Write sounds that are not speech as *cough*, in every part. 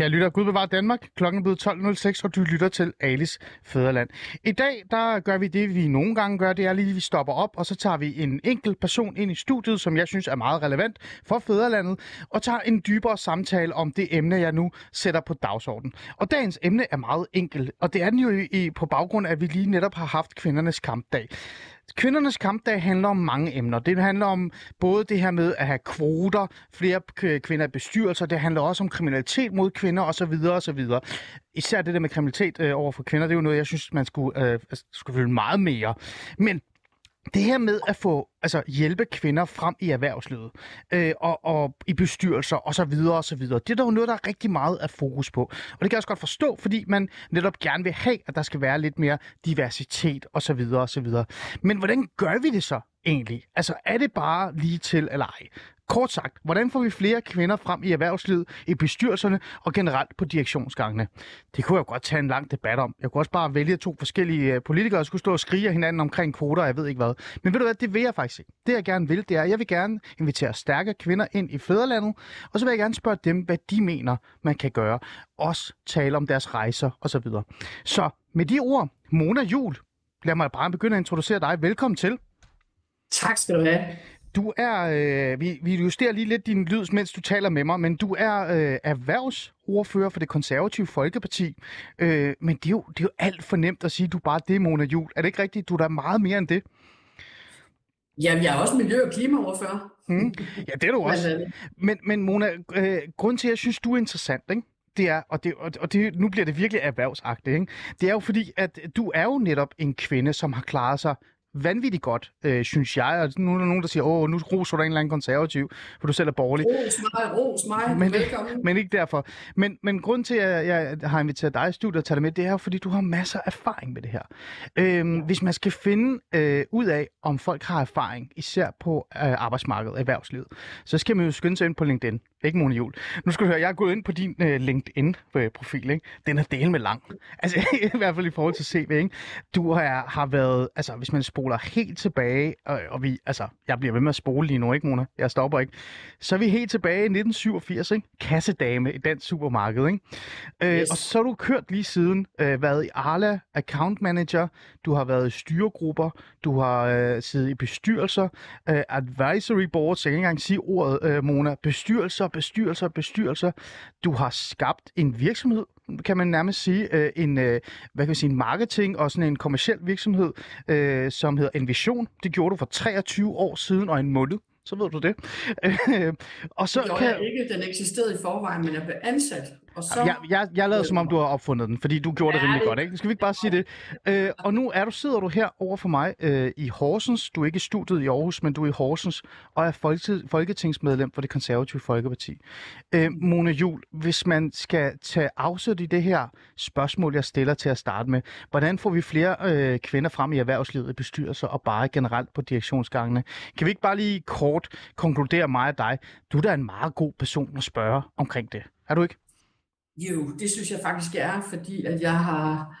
Kære lytter, Gud bevarer Danmark. Klokken er blevet 12.06, og du lytter til Alice Fæderland. I dag, der gør vi det, vi nogle gange gør, det er lige, at vi stopper op, og så tager vi en enkelt person ind i studiet, som jeg synes er meget relevant for Fæderlandet, og tager en dybere samtale om det emne, jeg nu sætter på dagsordenen. Og dagens emne er meget enkelt, og det er den jo i, på baggrund af, at vi lige netop har haft kvindernes kampdag. Kvindernes kampdag handler om mange emner. Det handler om både det her med at have kvoter, flere kvinder i bestyrelser, det handler også om kriminalitet mod kvinder osv. osv. Især det der med kriminalitet øh, over for kvinder, det er jo noget, jeg synes, man skulle, øh, altså, skulle følge meget mere. Men det her med at få altså hjælpe kvinder frem i erhvervslivet øh, og, og i bestyrelser og så videre og så videre. Det er der noget, der er rigtig meget at fokus på. Og det kan jeg også godt forstå, fordi man netop gerne vil have, at der skal være lidt mere diversitet og så videre og så videre. Men hvordan gør vi det så egentlig? Altså er det bare lige til eller ej? Kort sagt, hvordan får vi flere kvinder frem i erhvervslivet, i bestyrelserne og generelt på direktionsgangene? Det kunne jeg jo godt tage en lang debat om. Jeg kunne også bare vælge to forskellige øh, politikere, der skulle stå og skrige hinanden omkring kvoter, og jeg ved ikke hvad. Men ved du hvad, det vil jeg faktisk ikke. Det jeg gerne vil, det er, at jeg vil gerne invitere stærke kvinder ind i fædrelandet, og så vil jeg gerne spørge dem, hvad de mener, man kan gøre. Også tale om deres rejser osv. Så, så med de ord, Mona Jul, lad mig bare begynde at introducere dig. Velkommen til. Tak skal du have. Du er, øh, vi, vi justerer lige lidt din lyd, mens du taler med mig, men du er øh, erhvervsordfører for det konservative Folkeparti. Øh, men det er, jo, det er jo alt for nemt at sige, at du bare det, Mona Jul. Er det ikke rigtigt? Du er da meget mere end det. Ja, jeg er også miljø- og klimaordfører. Mm. Ja, det er du *laughs* også. Men, men Mona, øh, grund til, at jeg synes, du er interessant, ikke? det er, og, det, og det, nu bliver det virkelig erhvervsagtigt, ikke? det er jo fordi, at du er jo netop en kvinde, som har klaret sig vanvittigt godt, øh, synes jeg. Og nu er der nogen, der siger, åh, nu roser du en eller anden konservativ, for du selv er borgerlig. Ros mig, ros mig, Men, velkommen. men ikke derfor. Men, men grund til, at jeg har inviteret dig i studiet og tage dig med, det er jo, fordi du har masser af erfaring med det her. Øhm, ja. Hvis man skal finde øh, ud af, om folk har erfaring, især på øh, arbejdsmarkedet, erhvervslivet, så skal man jo skynde sig ind på LinkedIn. Ikke Mona Jul. Nu skal du høre, jeg er gået ind på din øh, LinkedIn-profil. Ikke? Den er del med lang. Altså *laughs* i hvert fald i forhold til CV. Ikke? Du har, har været, altså hvis man spoler helt tilbage, og, og vi, altså jeg bliver ved med at spole lige nu, ikke Mona? Jeg stopper ikke. Så er vi helt tilbage i 1987, ikke? Kassedame i dansk supermarked, ikke? Øh, Yes. Og så har du kørt lige siden, øh, været i Arla Account Manager, du har været i styregrupper, du har øh, siddet i bestyrelser, øh, advisory boards, jeg kan ikke engang sige ordet, øh, Mona, bestyrelser, bestyrelser, bestyrelser. Du har skabt en virksomhed, kan man nærmest sige, øh, en, øh, hvad kan man sige, en marketing og sådan en kommersiel virksomhed, øh, som hedder Envision. Det gjorde du for 23 år siden og en måned. Så ved du det. *laughs* Og så Det jeg ikke, den eksisterede i forvejen, men jeg blev ansat. Og så, jeg, jeg, jeg lavede som om, du har opfundet den, fordi du gjorde det Ja, rimelig det- godt, ikke? Skal vi ikke bare sige det? Øh, og nu er du, sidder du her over for mig øh, i Horsens. Du er ikke i studiet i Aarhus, men du er i Horsens og er folke, folketingsmedlem for det konservative Folkeparti. Øh, Mona Jul, hvis man skal tage afsæt i det her spørgsmål, jeg stiller til at starte med, hvordan får vi flere øh, kvinder frem i erhvervslivet, i bestyrelser og bare generelt på direktionsgangene? Kan vi ikke bare lige kort konkludere mig og dig? Du er da en meget god person at spørge omkring det. Er du ikke? Jo, det synes jeg faktisk jeg er, fordi at jeg har,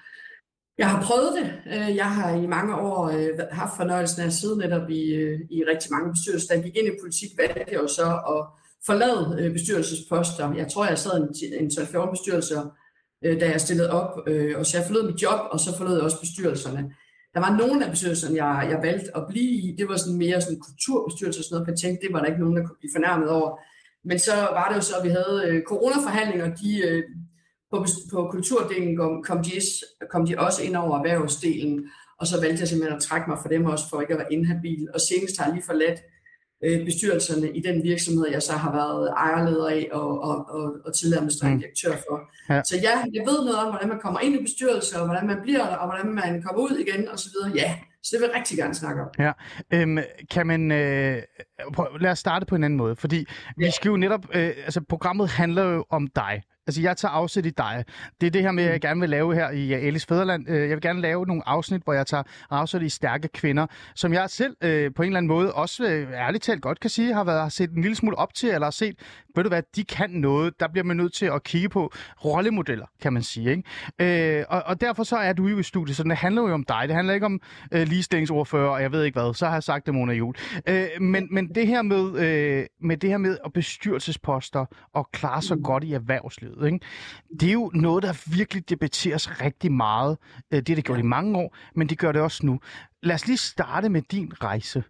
jeg har prøvet det. Øh, jeg har i mange år øh, haft fornøjelsen af at sidde netop i, øh, i rigtig mange bestyrelser. Da jeg gik ind i politik, valgte jeg jo så at forlade bestyrelsesposter. Jeg tror, jeg sad i en, en 12-14 bestyrelser, da jeg stillede op. Og så jeg forlod mit job, og så forlod jeg også bestyrelserne. Der var nogle af bestyrelserne, jeg, jeg valgte at blive i. Det var sådan mere sådan kulturbestyrelser og sådan noget, for jeg tænkte, det var der ikke nogen, der kunne blive fornærmet over. Men så var det jo så, at vi havde øh, coronaforhandlinger, de, øh, på, på kulturdelen kom, kom, de, kom de også ind over erhvervsdelen, og så valgte jeg simpelthen at trække mig for dem også, for ikke at være inhabil. Og senest har jeg lige forladt øh, bestyrelserne i den virksomhed, jeg så har været ejerleder af og, og, og, og tidligere administrerende Mm. direktør for. Ja. Så ja, jeg ved noget om, hvordan man kommer ind i bestyrelser, og hvordan man bliver der, og hvordan man kommer ud igen, og så videre. Ja, så det vil jeg rigtig gerne snakke om. Øhm, kan man... Øh, prøv, lad os starte på en anden måde, fordi vi Ja. skal jo netop... Øh, altså, programmet handler jo om dig. Altså, jeg tager afsæt i dig. Det er det her med, jeg gerne vil lave her i Alice Fæderland. Øh, jeg vil gerne lave nogle afsnit, hvor jeg tager afsæt i stærke kvinder, som jeg selv øh, på en eller anden måde også øh, ærligt talt godt kan sige, har været har set en lille smule op til, eller har set, ved du hvad, de kan noget. Der bliver man nødt til at kigge på rollemodeller, kan man sige. Ikke? Øh, og, og derfor så er du jo i studiet, så det handler jo om dig. Det handler ikke om øh, ligestillingsordfører, og jeg ved ikke hvad. Så har jeg sagt det, Mona Jul. Øh, men, men det her med, øh, med det her med at bestyrelsesposter og klare sig godt i erhvervslivet, ikke? det er jo noget, der virkelig debatteres rigtig meget. Øh, det er det gjort i mange år, men det gør det også nu. Lad os lige starte med din rejse.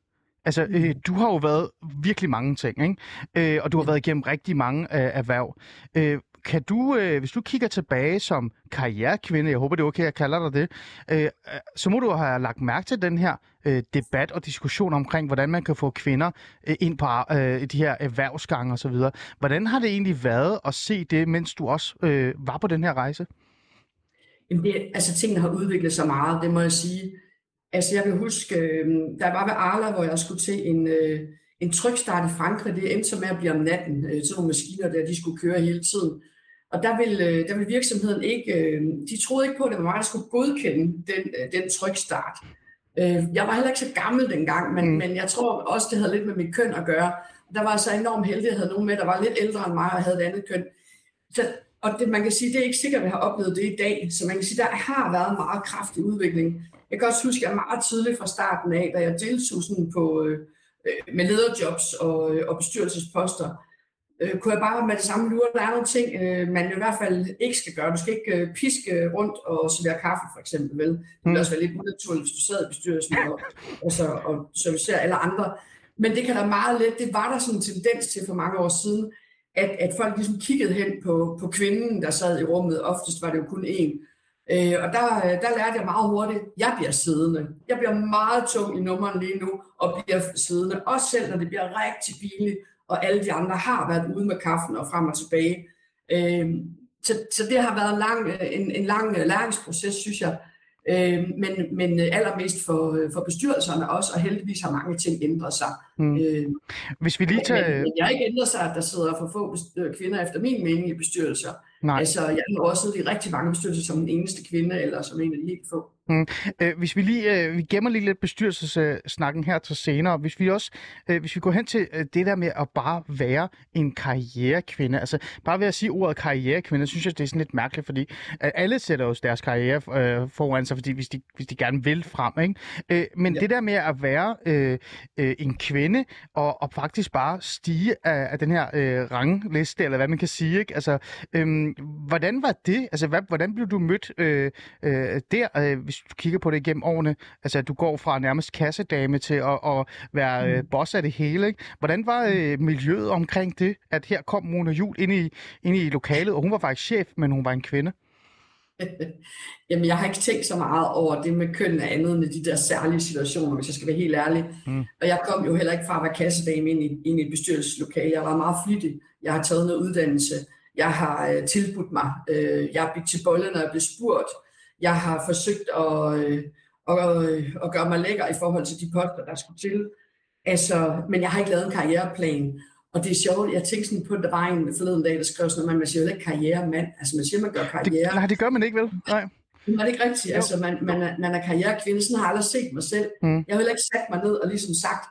Altså, øh, du har jo været virkelig mange ting, ikke? Øh, og du har været igennem rigtig mange øh, erhverv. Øh, kan du, øh, hvis du kigger tilbage som karrierekvinde, jeg håber det er okay, jeg kalder dig det, øh, så må du have lagt mærke til den her øh, debat og diskussion omkring, hvordan man kan få kvinder øh, ind på øh, de her erhvervsgange osv. Hvordan har det egentlig været at se det, mens du også øh, var på den her rejse? Jamen det, altså tingene har udviklet sig meget, det må jeg sige. Altså jeg kan huske, øh, da jeg var ved Arla, hvor jeg skulle til en, øh, en trykstart i Frankrig, det endte så med at blive om natten, Så sådan nogle maskiner der, de skulle køre hele tiden. Og der ville, øh, der ville virksomheden ikke, øh, de troede ikke på, at det var mig, der skulle godkende den, øh, den trykstart. Jeg var heller ikke så gammel dengang, men, mm. men jeg tror også, det havde lidt med mit køn at gøre. Der var så enormt heldig, at jeg havde nogen med, der var lidt ældre end mig og havde et andet køn. Så, og det, man kan sige, det er ikke sikkert, at vi har oplevet det i dag. Så man kan sige, der har været meget kraftig udvikling. Jeg kan også huske, at jeg meget tidligt fra starten af, da jeg deltog sådan på, øh, med lederjobs og, og bestyrelsesposter, øh, kunne jeg bare med det samme lure, der er nogle ting, øh, man i hvert fald ikke skal gøre. Du skal ikke øh, piske rundt og servere kaffe, for eksempel. Vel? Det ville mm. også være lidt unaturligt, hvis du sad i bestyrelsen og, og, så, og servicerer alle andre. Men det kan da meget let, det var der sådan en tendens til for mange år siden, at, at folk ligesom kiggede hen på, på kvinden, der sad i rummet. Oftest var det jo kun én. Øh, og der, der lærte jeg meget hurtigt, jeg bliver siddende. Jeg bliver meget tung i nummeren lige nu, og bliver siddende. Også selv, når det bliver rigtig pinligt, og alle de andre har været ude med kaffen og frem og tilbage. Øh, så, så det har været en lang, en, en lang læringsproces, synes jeg. Øh, men, men allermest for, for bestyrelserne også, og heldigvis har mange ting ændret sig. Mm. Øh, Hvis vi lige tager... Men, men jeg har ikke ændret sig, at der sidder for få kvinder efter min mening i bestyrelser. Nej. Altså, jeg har også siddet i rigtig mange bestyrelser som den eneste kvinde, eller som en af de helt få. Mm. Øh, hvis vi lige øh, vi gemmer lige lidt bestyrelsessnakken her til senere. Hvis vi også øh, hvis vi går hen til øh, det der med at bare være en karrierekvinde, altså bare ved at sige ordet karrierekvinde, synes jeg det er sådan lidt mærkeligt, fordi øh, alle sætter jo deres karriere øh, foran sig, fordi hvis de hvis de gerne vil frem, ikke? Øh, men ja. det der med at være øh, øh, en kvinde og, og faktisk bare stige af, af den her øh, rangliste eller hvad man kan sige, ikke? Altså øh, hvordan var det? Altså hvad, hvordan blev du mødt øh, øh, der? Øh, hvis du kigger på det igennem årene, altså at du går fra nærmest kassedame til at, at være øh, mm. boss af det hele. Ikke? Hvordan var øh, miljøet omkring det, at her kom Mona Jul ind i, ind i lokalet, og hun var faktisk chef, men hun var en kvinde? *laughs* Jamen, jeg har ikke tænkt så meget over det med køn af andet end de der særlige situationer, hvis jeg skal være helt ærlig. Mm. Og jeg kom jo heller ikke fra at være kassedame ind i, ind i et bestyrelseslokale. Jeg var meget flittig. Jeg har taget noget uddannelse. Jeg har øh, tilbudt mig. Øh, jeg har bidt til bolle, når jeg blev spurgt. Jeg har forsøgt at, øh, at, øh, at gøre mig lækker i forhold til de poster, der skulle til. Altså, men jeg har ikke lavet en karriereplan. Og det er sjovt, jeg tænkte sådan på, at der var en forleden dag, der skrev sådan, at man siger jo ikke karrieremand. Altså man siger, man gør karriere. Det, nej, det gør man ikke, vel? Nej. Det er det ikke rigtigt. Altså, man, man, er, man er karrierekvinde. Sådan har jeg aldrig set mig selv. Mm. Jeg har heller ikke sat mig ned og ligesom sagt,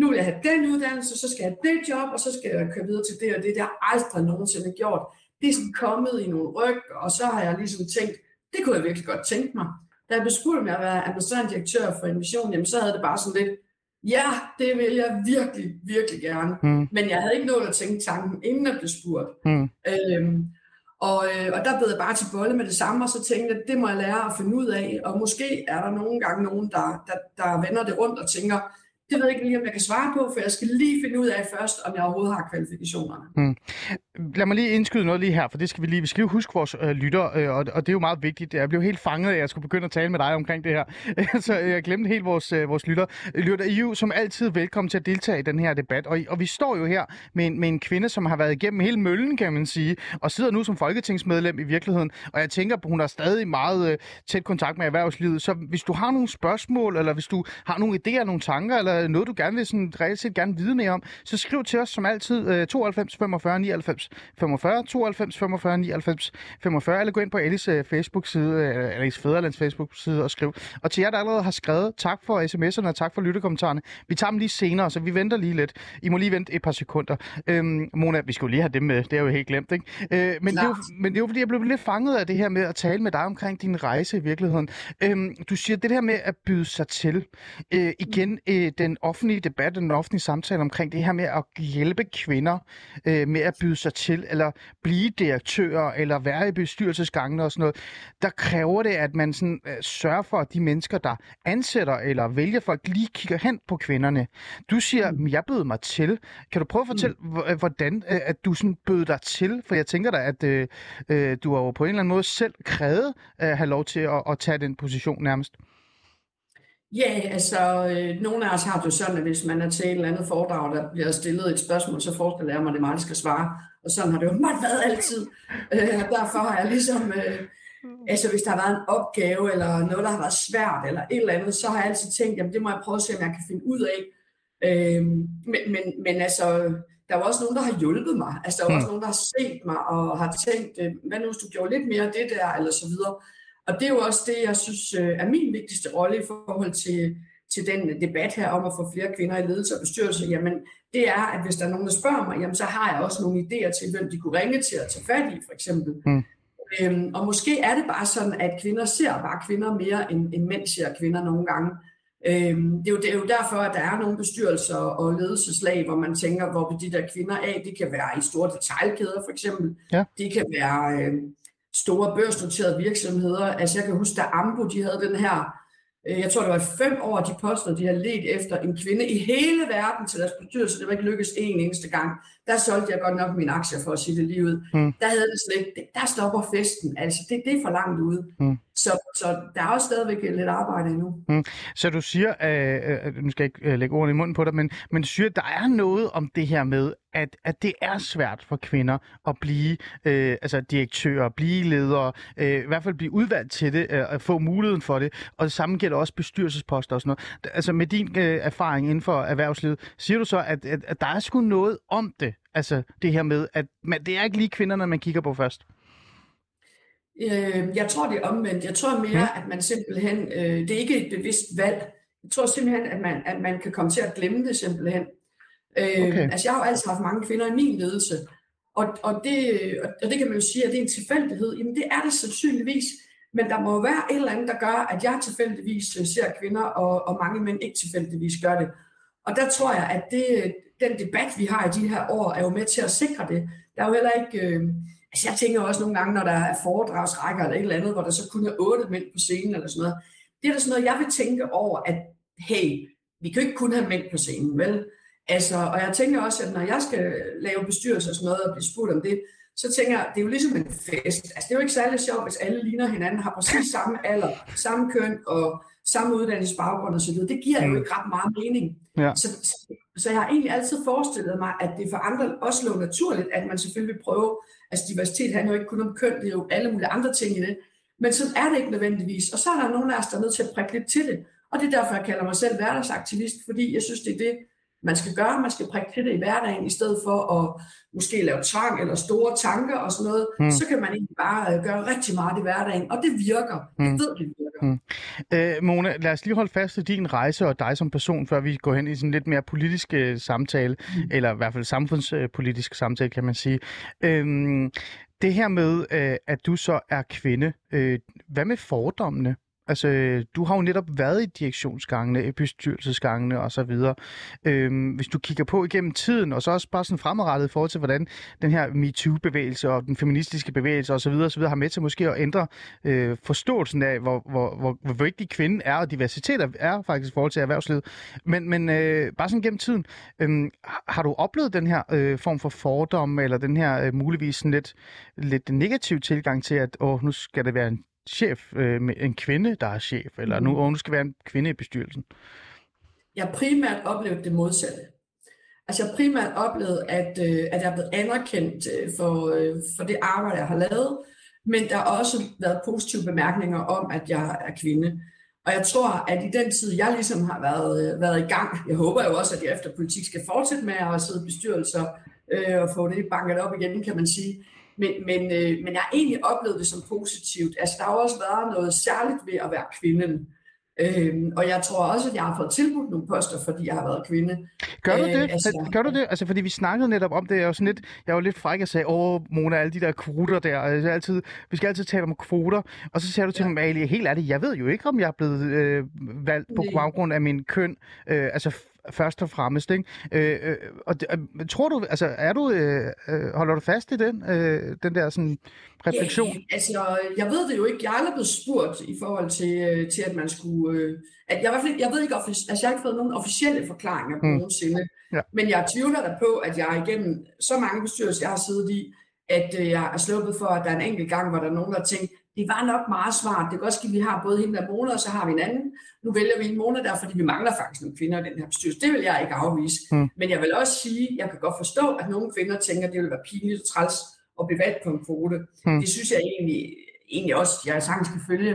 nu vil jeg have den uddannelse, så skal jeg have det job, og så skal jeg køre videre til det og det. Det har jeg aldrig nogensinde gjort. Det er sådan kommet i nogle ryg, og så har jeg ligesom tænkt, det kunne jeg virkelig godt tænke mig. Da jeg blev spurgt om jeg var administrerende direktør for Invision, jamen så havde det bare sådan lidt, ja, det vil jeg virkelig, virkelig gerne. Mm. Men jeg havde ikke nået at tænke tanken, inden jeg blev spurgt. Mm. Øhm, og, øh, og der blev jeg bare til bolle med det samme, og så tænkte jeg, det må jeg lære at finde ud af. Og måske er der nogle gange nogen, der, der, der vender det rundt og tænker, det ved jeg ikke lige, om jeg kan svare på, for jeg skal lige finde ud af først, om jeg overhovedet har kvalifikationerne. Mm. Lad mig lige indskyde noget lige her, for det skal vi lige, vi skal lige huske vores øh, lytter, øh, og, og det er jo meget vigtigt. Jeg blev helt fanget af, at jeg skulle begynde at tale med dig omkring det her, *laughs* så jeg glemte helt vores, øh, vores lytter. Lytter, I er jo som altid velkommen til at deltage i den her debat, og, og vi står jo her med en, med en kvinde, som har været igennem hele møllen, kan man sige, og sidder nu som folketingsmedlem i virkeligheden, og jeg tænker, at hun har stadig meget øh, tæt kontakt med erhvervslivet, så hvis du har nogle spørgsmål, eller hvis du har nogle idéer, nogle tanker, eller noget, du gerne vil sådan, reelt set gerne vide mere om, så skriv til os som altid øh, 92 45 99 45 92 45 99 45, eller gå ind på Alice øh, Facebook-side, øh, Alice Fæderlands Facebook-side og skriv. Og til jer, der allerede har skrevet, tak for sms'erne og tak for lyttekommentarerne. Vi tager dem lige senere, så vi venter lige lidt. I må lige vente et par sekunder. Øhm, Mona, vi skulle lige have dem med, det er jo helt glemt, ikke? Øh, men, det er jo, men det er jo, fordi jeg blev lidt fanget af det her med at tale med dig omkring din rejse i virkeligheden. Øhm, du siger det her med at byde sig til. Øh, igen, øh, den offentlige debat, den offentlige samtale omkring det her med at hjælpe kvinder øh, med at byde sig til, eller blive direktører, eller være i bestyrelsesgangene og sådan noget, der kræver det, at man sådan, øh, sørger for, at de mennesker, der ansætter eller vælger folk, lige kigger hen på kvinderne. Du siger, mm. jeg bød mig til. Kan du prøve at fortælle, mm. hvordan øh, at du sådan bød dig til? For jeg tænker da, at øh, øh, du har jo på en eller anden måde selv krævet at have lov til at, at tage den position nærmest. Ja, altså, øh, nogle af os har det sådan, at hvis man er til et eller andet foredrag, der bliver stillet et spørgsmål, så forestiller jeg mig, at det er mig, der skal svare. Og sådan har det jo meget været altid. Øh, derfor har jeg ligesom, øh, altså hvis der har været en opgave, eller noget, der har været svært, eller et eller andet, så har jeg altid tænkt, jamen det må jeg prøve at se, om jeg kan finde ud af. Øh, men, men, men altså, der er også nogen, der har hjulpet mig. Altså, der er også mm. nogen, der har set mig og har tænkt, øh, hvad nu hvis du gjorde lidt mere af det der, eller så videre. Og det er jo også det, jeg synes øh, er min vigtigste rolle i forhold til, til den debat her om at få flere kvinder i ledelse og bestyrelse. Jamen, det er, at hvis der er nogen, der spørger mig, jamen, så har jeg også nogle idéer til, hvem de kunne ringe til at tage fat i, for eksempel. Mm. Øhm, og måske er det bare sådan, at kvinder ser bare kvinder mere, end, end mænd ser kvinder nogle gange. Øhm, det, er jo, det er jo derfor, at der er nogle bestyrelser og ledelseslag, hvor man tænker, hvor de der kvinder af, det kan være i store detaljkæder for eksempel. Ja. Det kan være øh, store børsnoterede virksomheder. Altså jeg kan huske, da Ambo de havde den her Øh, jeg tror, det var fem år, de poster, de har let efter en kvinde i hele verden til deres bestyrelse. Det var ikke lykkedes en eneste gang. Der solgte jeg godt nok mine aktier for at sige det lige ud. Mm. Der havde det slet der stopper festen. Altså, det, det er for langt ude. Mm. Så, så der er også stadigvæk lidt arbejde endnu. Mm. Så du siger, øh, øh, nu skal jeg ikke øh, lægge ordene i munden på dig, men, men du siger, der er noget om det her med, at, at det er svært for kvinder at blive øh, altså direktører, blive ledere, øh, i hvert fald blive udvalgt til det, øh, at få muligheden for det, og det samme gælder også bestyrelsesposter og sådan noget. Altså med din øh, erfaring inden for erhvervslivet, siger du så, at, at, at der er sgu noget om det, altså det her med, at man, det er ikke lige kvinderne, man kigger på først? Øh, jeg tror, det er omvendt. Jeg tror mere, ja. at man simpelthen, øh, det er ikke et bevidst valg. Jeg tror simpelthen, at man, at man kan komme til at glemme det simpelthen. Øh, okay. Altså, jeg har jo altid haft mange kvinder i min ledelse, og, og, det, og det kan man jo sige, at det er en tilfældighed. Jamen, det er det sandsynligvis, men der må være et eller andet, der gør, at jeg tilfældigvis øh, ser kvinder, og, og mange mænd ikke tilfældigvis gør det. Og der tror jeg, at det, den debat, vi har i de her år, er jo med til at sikre det. Der er jo heller ikke... Øh, altså jeg tænker også nogle gange, når der er foredragsrækker eller et eller andet, hvor der så kun er otte mænd på scenen eller sådan noget. Det er da sådan noget, jeg vil tænke over, at hey, vi kan ikke kun have mænd på scenen, vel? Altså, og jeg tænker også, at når jeg skal lave bestyrelse og sådan noget og blive spurgt om det, så tænker jeg, det er jo ligesom en fest. Altså, det er jo ikke særlig sjovt, hvis alle ligner hinanden, har præcis samme alder, samme køn og samme uddannelsesbaggrund osv. Det giver jo mm. ikke ret meget mening. Ja. Så, så jeg har egentlig altid forestillet mig, at det for andre også lå naturligt, at man selvfølgelig vil prøve, altså diversitet handler jo ikke kun om køn, det er jo alle mulige andre ting i det, men så er det ikke nødvendigvis. Og så er der nogen af os, der er nødt til at prikke lidt til det. Og det er derfor, jeg kalder mig selv hverdagsaktivist, fordi jeg synes, det er det, man skal gøre. Man skal prikke til det i hverdagen, i stedet for at måske lave tvang eller store tanker og sådan noget. Mm. Så kan man egentlig bare øh, gøre rigtig meget i hverdagen, og det virker. Mm. Jeg ved, det virker. Mm. Øh, Mona, lad os lige holde fast i din rejse og dig som person, før vi går hen i sådan lidt mere politisk øh, samtale, mm. eller i hvert fald samfundspolitisk samtale, kan man sige. Øh, det her med, øh, at du så er kvinde, øh, hvad med fordommene? Altså, du har jo netop været i direktionsgangene, i bestyrelsesgangene og så videre. Øhm, hvis du kigger på igennem tiden, og så også bare sådan fremadrettet i forhold til, hvordan den her MeToo-bevægelse og den feministiske bevægelse osv. osv. har med til måske at ændre øh, forståelsen af, hvor, hvor, hvor, hvor vigtig kvinden er, og diversitet er faktisk i forhold til erhvervslivet. Men, men øh, bare sådan gennem tiden, øh, har du oplevet den her øh, form for fordom, eller den her øh, muligvis sådan lidt, lidt negativ tilgang til, at åh, nu skal det være en chef, øh, en kvinde, der er chef, eller nu, og nu skal være en kvinde i bestyrelsen? Jeg primært oplevet det modsatte. Altså jeg primært oplevet, at, øh, at jeg er blevet anerkendt øh, for, øh, for det arbejde, jeg har lavet, men der har også været positive bemærkninger om, at jeg er kvinde. Og jeg tror, at i den tid, jeg ligesom har været, øh, været i gang, jeg håber jo også, at jeg efter politik skal fortsætte med at sidde i bestyrelser øh, og få det banket op igen, kan man sige. Men, men, øh, men jeg har egentlig oplevet det som positivt. Altså, der har også været noget særligt ved at være kvinden. Øhm, og jeg tror også, at jeg har fået tilbudt nogle poster, fordi jeg har været kvinde. Gør du Øh, det? altså- Gør du det? Altså, fordi vi snakkede netop om det, jeg var, sådan lidt, jeg var lidt fræk og sagde, åh, Mona, alle de der kvoter der, altså, altid, vi skal altid tale om kvoter. Og så sagde du til mig, Ali, helt ærligt, jeg ved jo ikke, om jeg er blevet øh, valgt på baggrund af min køn, øh, altså først og fremmest, ikke? Øh, øh, og det, øh, tror du, altså, er du, øh, øh, holder du fast i den, øh, den der sådan refleksion? Ja, altså, jeg ved det jo ikke. Jeg er aldrig blevet spurgt i forhold til, øh, til at man skulle... Øh, at jeg, i hvert fald, jeg ved ikke, offic- altså, jeg har ikke fået nogen officielle forklaringer på Mm. nogensinde. Ja. Men jeg tvivler da på, at jeg igennem så mange bestyrelser, jeg har siddet i, at øh, jeg er sluppet for, at der er en enkelt gang, hvor der er nogen, der tænkt, det var nok meget smart. Det kan ske, at vi har både hende der Mona, og så har vi en anden. Nu vælger vi en Mona der, fordi vi mangler faktisk nogle kvinder i den her bestyrelse. Det vil jeg ikke afvise. Mm. Men jeg vil også sige, jeg kan godt forstå, at nogle kvinder tænker, at det vil være pinligt og træls at blive valgt på en kvote. Mm. Det synes jeg egentlig, egentlig også, jeg sagtens skal følge.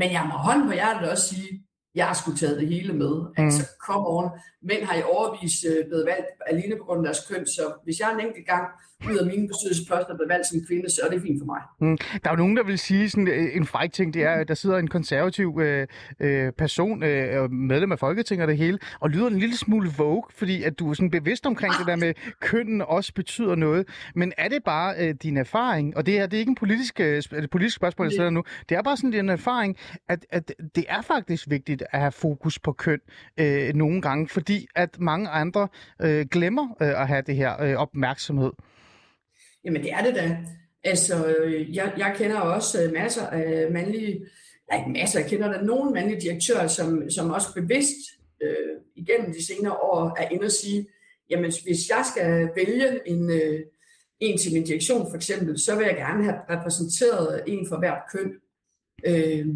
Men jeg må hånden på hjertet også sige, jeg har skulle taget det hele med. Mm. Altså, come on. Mænd har i overvis øh, blevet valgt alene på grund af deres køn, så hvis jeg en enkelt gang ud af mine bestyrelsesposter er blevet valgt som kvinde, så er fint for mig. Mm. Der er jo nogen, der vil sige sådan øh, en fræk ting, det er, at der sidder en konservativ øh, øh, person, øh, medlem af Folketinget og det hele, og lyder en lille smule vogue, fordi at du er sådan bevidst omkring det der med, kønnen også betyder noget. Men er det bare øh, din erfaring, og det her det er ikke en politisk, øh, et politisk spørgsmål, jeg stiller nu, det er bare sådan din erfaring, at, at det er faktisk vigtigt at have fokus på køn øh, nogle gange, fordi at mange andre øh, glemmer øh, at have det her øh, opmærksomhed. Jamen det er det da. Altså, øh, jeg, jeg kender også øh, masser af mandlige, nej ikke masser, jeg kender der nogle mandlige direktører, som, som også bevidst øh, igennem de senere år er inde og sige, jamen hvis jeg skal vælge en, øh, en til min direktion for eksempel, så vil jeg gerne have repræsenteret en for hvert køn. Øh,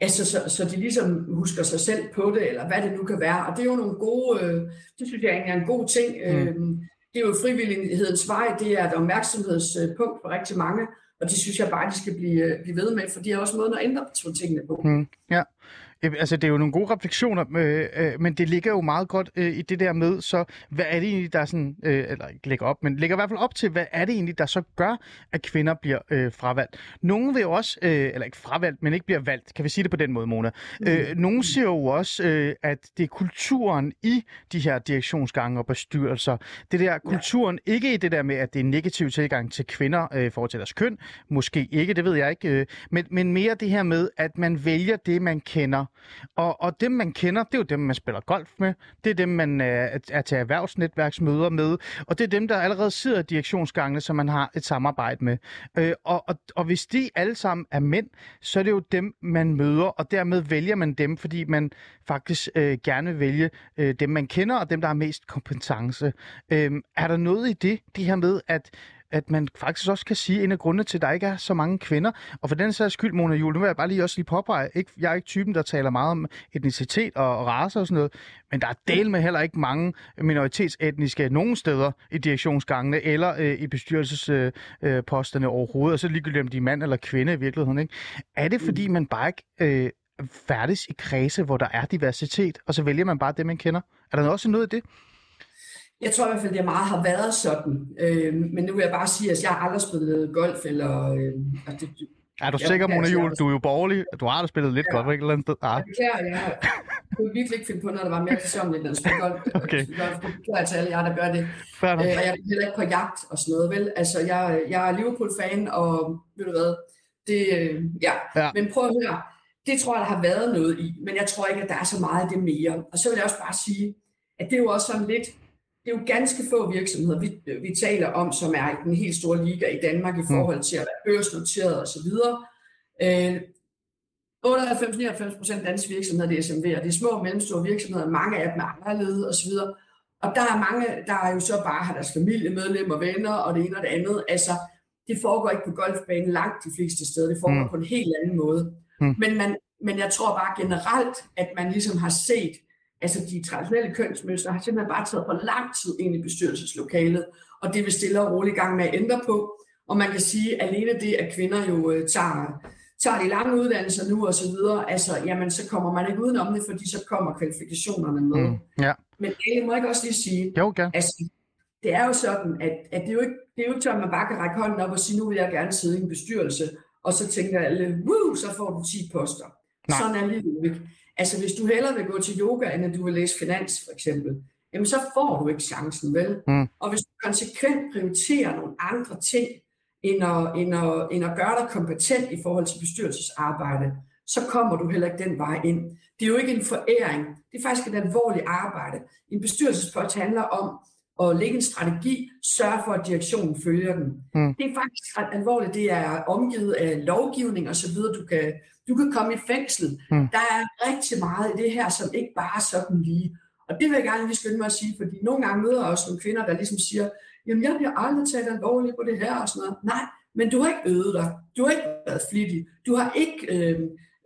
altså, så, så de ligesom husker sig selv på det, eller hvad det nu kan være. Og det er jo nogle gode, øh, det synes jeg egentlig er en god ting. Mm. Det er jo frivillighedens vej, det er et opmærksomhedspunkt for rigtig mange, og det synes jeg bare, de skal blive, øh, blive ved med, for det er også måden at ændre på tingene på. Mm, ja. Ja, Altså, det er jo nogle gode refleksioner, øh, øh, men det ligger jo meget godt øh, i det der med, så hvad er det egentlig, der er sådan, øh, eller ikke ligger op, men ligger i hvert fald op til, hvad er det egentlig, der så gør, at kvinder bliver øh, fravalgt? Nogle vil jo også, øh, eller ikke fravalgt, men ikke bliver valgt, kan vi sige det på den måde, Mona? Mm. Øh, nogle siger jo også, øh, at det er kulturen i de her direktionsgange og bestyrelser. Det der kulturen, ikke i det der med, at det er en negativ tilgang til kvinder øh, i forhold til deres køn, måske ikke, det ved jeg ikke, øh, men, men mere det her med, at man vælger det, man kender. Og, og dem, man kender, det er jo dem, man spiller golf med. Det er dem, man øh, er til erhvervsnetværksmøder med. Og det er dem, der allerede sidder i direktionsgangene, som man har et samarbejde med. Øh, og, og, og hvis de alle sammen er mænd, så er det jo dem, man møder, og dermed vælger man dem, fordi man faktisk øh, gerne vil vælge øh, dem, man kender, og dem, der har mest kompetence. Øh, er der noget i det, det her med, at at man faktisk også kan sige, at en af grundene til, at der ikke er så mange kvinder, og for den sags skyld, Mona Jule, nu vil jeg bare lige også lige påpege, ikke, jeg er ikke typen, der taler meget om etnicitet og, og race og sådan noget, men der er del med heller ikke mange minoritetsetniske nogen steder i direktionsgangene eller øh, i bestyrelsesposterne øh, posterne overhovedet, og så ligegyldigt om de er mand eller kvinde i virkeligheden. Ikke? Er det fordi, man bare ikke øh, færdes i kredse, hvor der er diversitet, og så vælger man bare det, man kender? Er der også noget i det? Jeg tror i hvert fald, det meget har været sådan. Øh, men nu vil jeg bare sige, at jeg har aldrig spillet golf, eller... Øh, altså det, Er du Jeg sikker, Mona også- Du er jo borgerlig. Du har da spillet lidt Ja. godt, ikke? Et eller andet sted. Ah. jeg beklager, jeg kunne virkelig ikke finde på noget, der var mere tilsommeligt end at spille golf. *laughs* Okay. Jeg beklager til alle jer, der gør det. Øh, og jeg er heller ikke på jagt og sådan noget, vel? Altså, jeg, jeg er Liverpool-fan, og ved du hvad, det, øh, ja. Ja. ja. Men prøv at høre, det tror jeg, der har været noget i, men jeg tror ikke, at der er så meget af det mere. Og så vil jeg også bare sige, at det er jo også sådan lidt, det er jo ganske få virksomheder, vi, vi taler om, som er i den helt store liga i Danmark i forhold til at være børsnoteret osv. Øh, 98-99 procent danske virksomheder, det er SMV'er. Det er små og mellemstore virksomheder, mange af dem er anderledes osv. Og der er mange, der er jo så bare har deres familiemedlemmer, venner og det ene og det andet. Altså, det foregår ikke på golfbanen langt de fleste steder. Det foregår Mm. mm. på en helt anden måde. Mm. Mm. Men, man, men jeg tror bare generelt, at man ligesom har set, altså de traditionelle kønsmønstre har simpelthen bare taget for lang tid ind i bestyrelseslokalet, og det vil stille og roligt i gang med at ændre på. Og man kan sige, at alene det, at kvinder jo øh, tager, tager de lange uddannelser nu og så videre, altså, jamen, så kommer man ikke udenom det, fordi så kommer kvalifikationerne med. Mm. Ja. Men det må jeg ikke også lige sige, Jo, gerne. altså, det er jo sådan, at, at det, er jo ikke, det er jo ikke sådan, at man bare kan række hånden op og sige, nu vil jeg gerne sidde i en bestyrelse, og så tænker alle, woo, så får du 10 poster. Nej. Sådan er livet ikke. Altså hvis du hellere vil gå til yoga, end at du vil læse finans for eksempel, jamen så får du ikke chancen, vel? Mm. Og hvis du konsekvent prioriterer nogle andre ting, end at, end, at, end at gøre dig kompetent i forhold til bestyrelsesarbejde, så kommer du heller ikke den vej ind. Det er jo ikke en foræring. Det er faktisk et alvorligt arbejde. En bestyrelsespost handler om at lægge en strategi, sørge for, at direktionen følger den. Mm. Det er faktisk ret alvorligt. Det er omgivet af lovgivning osv. Du kan, du kan komme i fængsel. Mm. Der er rigtig meget i det her, som ikke bare sådan lige. Og det vil jeg gerne lige skynde mig at sige, fordi nogle gange møder jeg også nogle kvinder, der ligesom siger, jamen jeg bliver aldrig taget alvorligt på det her og sådan noget. Nej, men du har ikke øvet dig. Du har ikke været flittig. Du har ikke øh,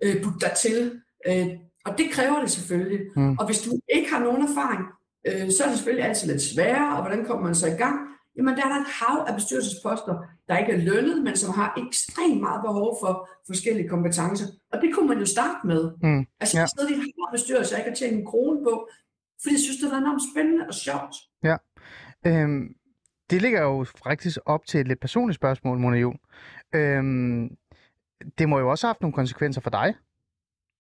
øh, budt dig til. Øh, og det kræver det selvfølgelig. Mm. Og hvis du ikke har nogen erfaring, øh, så er det selvfølgelig altid lidt sværere, og hvordan kommer man så i gang? Jamen der er der et hav af bestyrelsesposter, der ikke er lønnet, men som har ekstremt meget behov for forskellige kompetencer. Og det kunne man jo starte med. Mm. Altså Ja. ja. i stedet i et hav af bestyrelser, jeg ikke har tjent en krone på, fordi jeg synes, det er enormt spændende og sjovt. Øhm, det ligger jo faktisk op til et lidt personligt spørgsmål, Mona Juhl. Øhm, det må jo også have haft nogle konsekvenser for dig,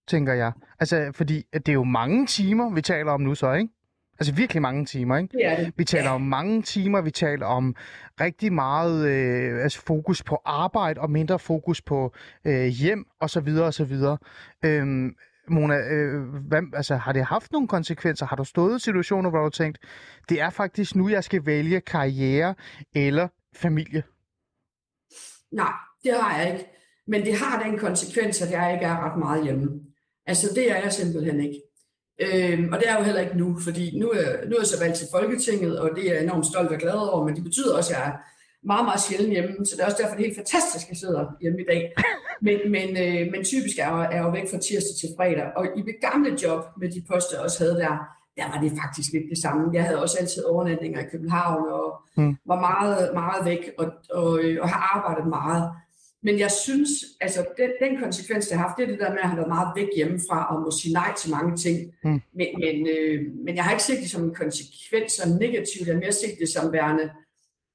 tænker jeg. Altså, fordi det er jo mange timer, vi taler om nu så, ikke? Altså virkelig mange timer, ikke? Det er det. Vi taler om mange timer, vi taler om rigtig meget øh, altså fokus på arbejde og mindre fokus på øh, hjem og så videre og så videre. Øhm, Mona, øh, hvad, altså, har det haft nogle konsekvenser? Har du stået i situationer, hvor du har tænkt, det er faktisk nu, jeg skal vælge karriere eller familie? Nej, det har jeg ikke. Men det har den konsekvens, at jeg ikke er ret meget hjemme. Altså, det er jeg simpelthen ikke. Øhm, og det er jo heller ikke nu, fordi nu er, nu er jeg så valgt til Folketinget, og det er jeg enormt stolt og glad over, men det betyder også, at jeg er meget, meget sjældent hjemme, så det er også derfor, det er helt fantastisk, at jeg sidder hjemme i dag. Men, men, øh, men typisk er jeg, er jeg jo væk fra tirsdag til fredag, og i mit gamle job med de poster, jeg også havde der, der var det faktisk lidt det samme. Jeg havde også altid overnatninger i København, og Mm. var meget, meget væk, og, og, øh, og har arbejdet meget. Men jeg synes, altså den, den konsekvens, det har haft, det er det der med at have været meget væk hjemmefra og må sige nej til mange ting. Mm. Men, men, øh, men jeg har ikke set det som en konsekvens som negativt, jeg har mere set det som værende,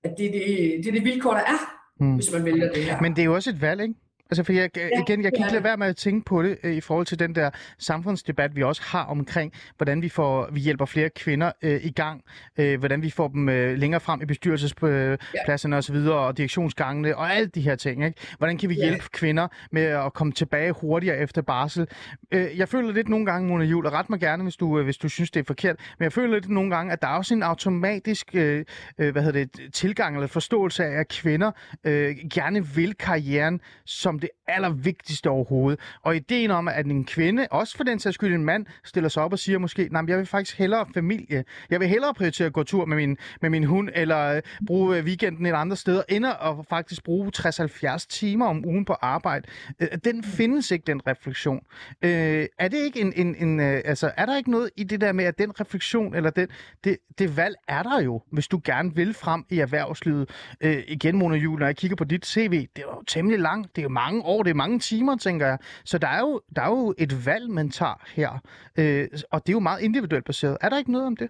at det er det, det, er det vilkår, der er, Mm. hvis man vælger det her. Men det er jo også et valg, ikke? Altså, for jeg, igen, jeg kan er ikke lade være med at tænke på det øh, i forhold til den der samfundsdebat, vi også har omkring, hvordan vi får vi hjælper flere kvinder øh, i gang, øh, hvordan vi får dem øh, længere frem i bestyrelsespladserne og så videre, og direktionsgangene og alle de her ting, ikke? Hvordan kan vi Ja. hjælpe kvinder med at komme tilbage hurtigere efter barsel? Øh, jeg føler lidt nogle gange, Mona Juhl, og ret mig gerne, hvis du, øh, hvis du synes, det er forkert, men jeg føler lidt nogle gange, at der er også en automatisk øh, øh, hvad hedder det, tilgang eller forståelse af, at kvinder øh, gerne vil karrieren som det allervigtigste overhovedet. Og ideen om, at en kvinde, også for den sags skyld en mand, stiller sig op og siger måske, nej, jeg vil faktisk hellere familie. Jeg vil hellere prioritere at gå tur med min, med min hund, eller øh, bruge øh, weekenden et andet sted, end at faktisk bruge 60-70 timer om ugen på arbejde. Øh, den findes ikke, den refleksion. Øh, er det ikke en, en, en øh, altså, er der ikke noget i det der med, at den refleksion, eller den, det, det valg er der jo, hvis du gerne vil frem i erhvervslivet. Øh, igen, Mona Juhl, når jeg kigger på dit CV, det er jo temmelig langt, det er jo mange år, det er mange timer, tænker jeg. Så der er jo, der er jo et valg, man tager her, øh, og det er jo meget individuelt baseret. Er der ikke noget om det?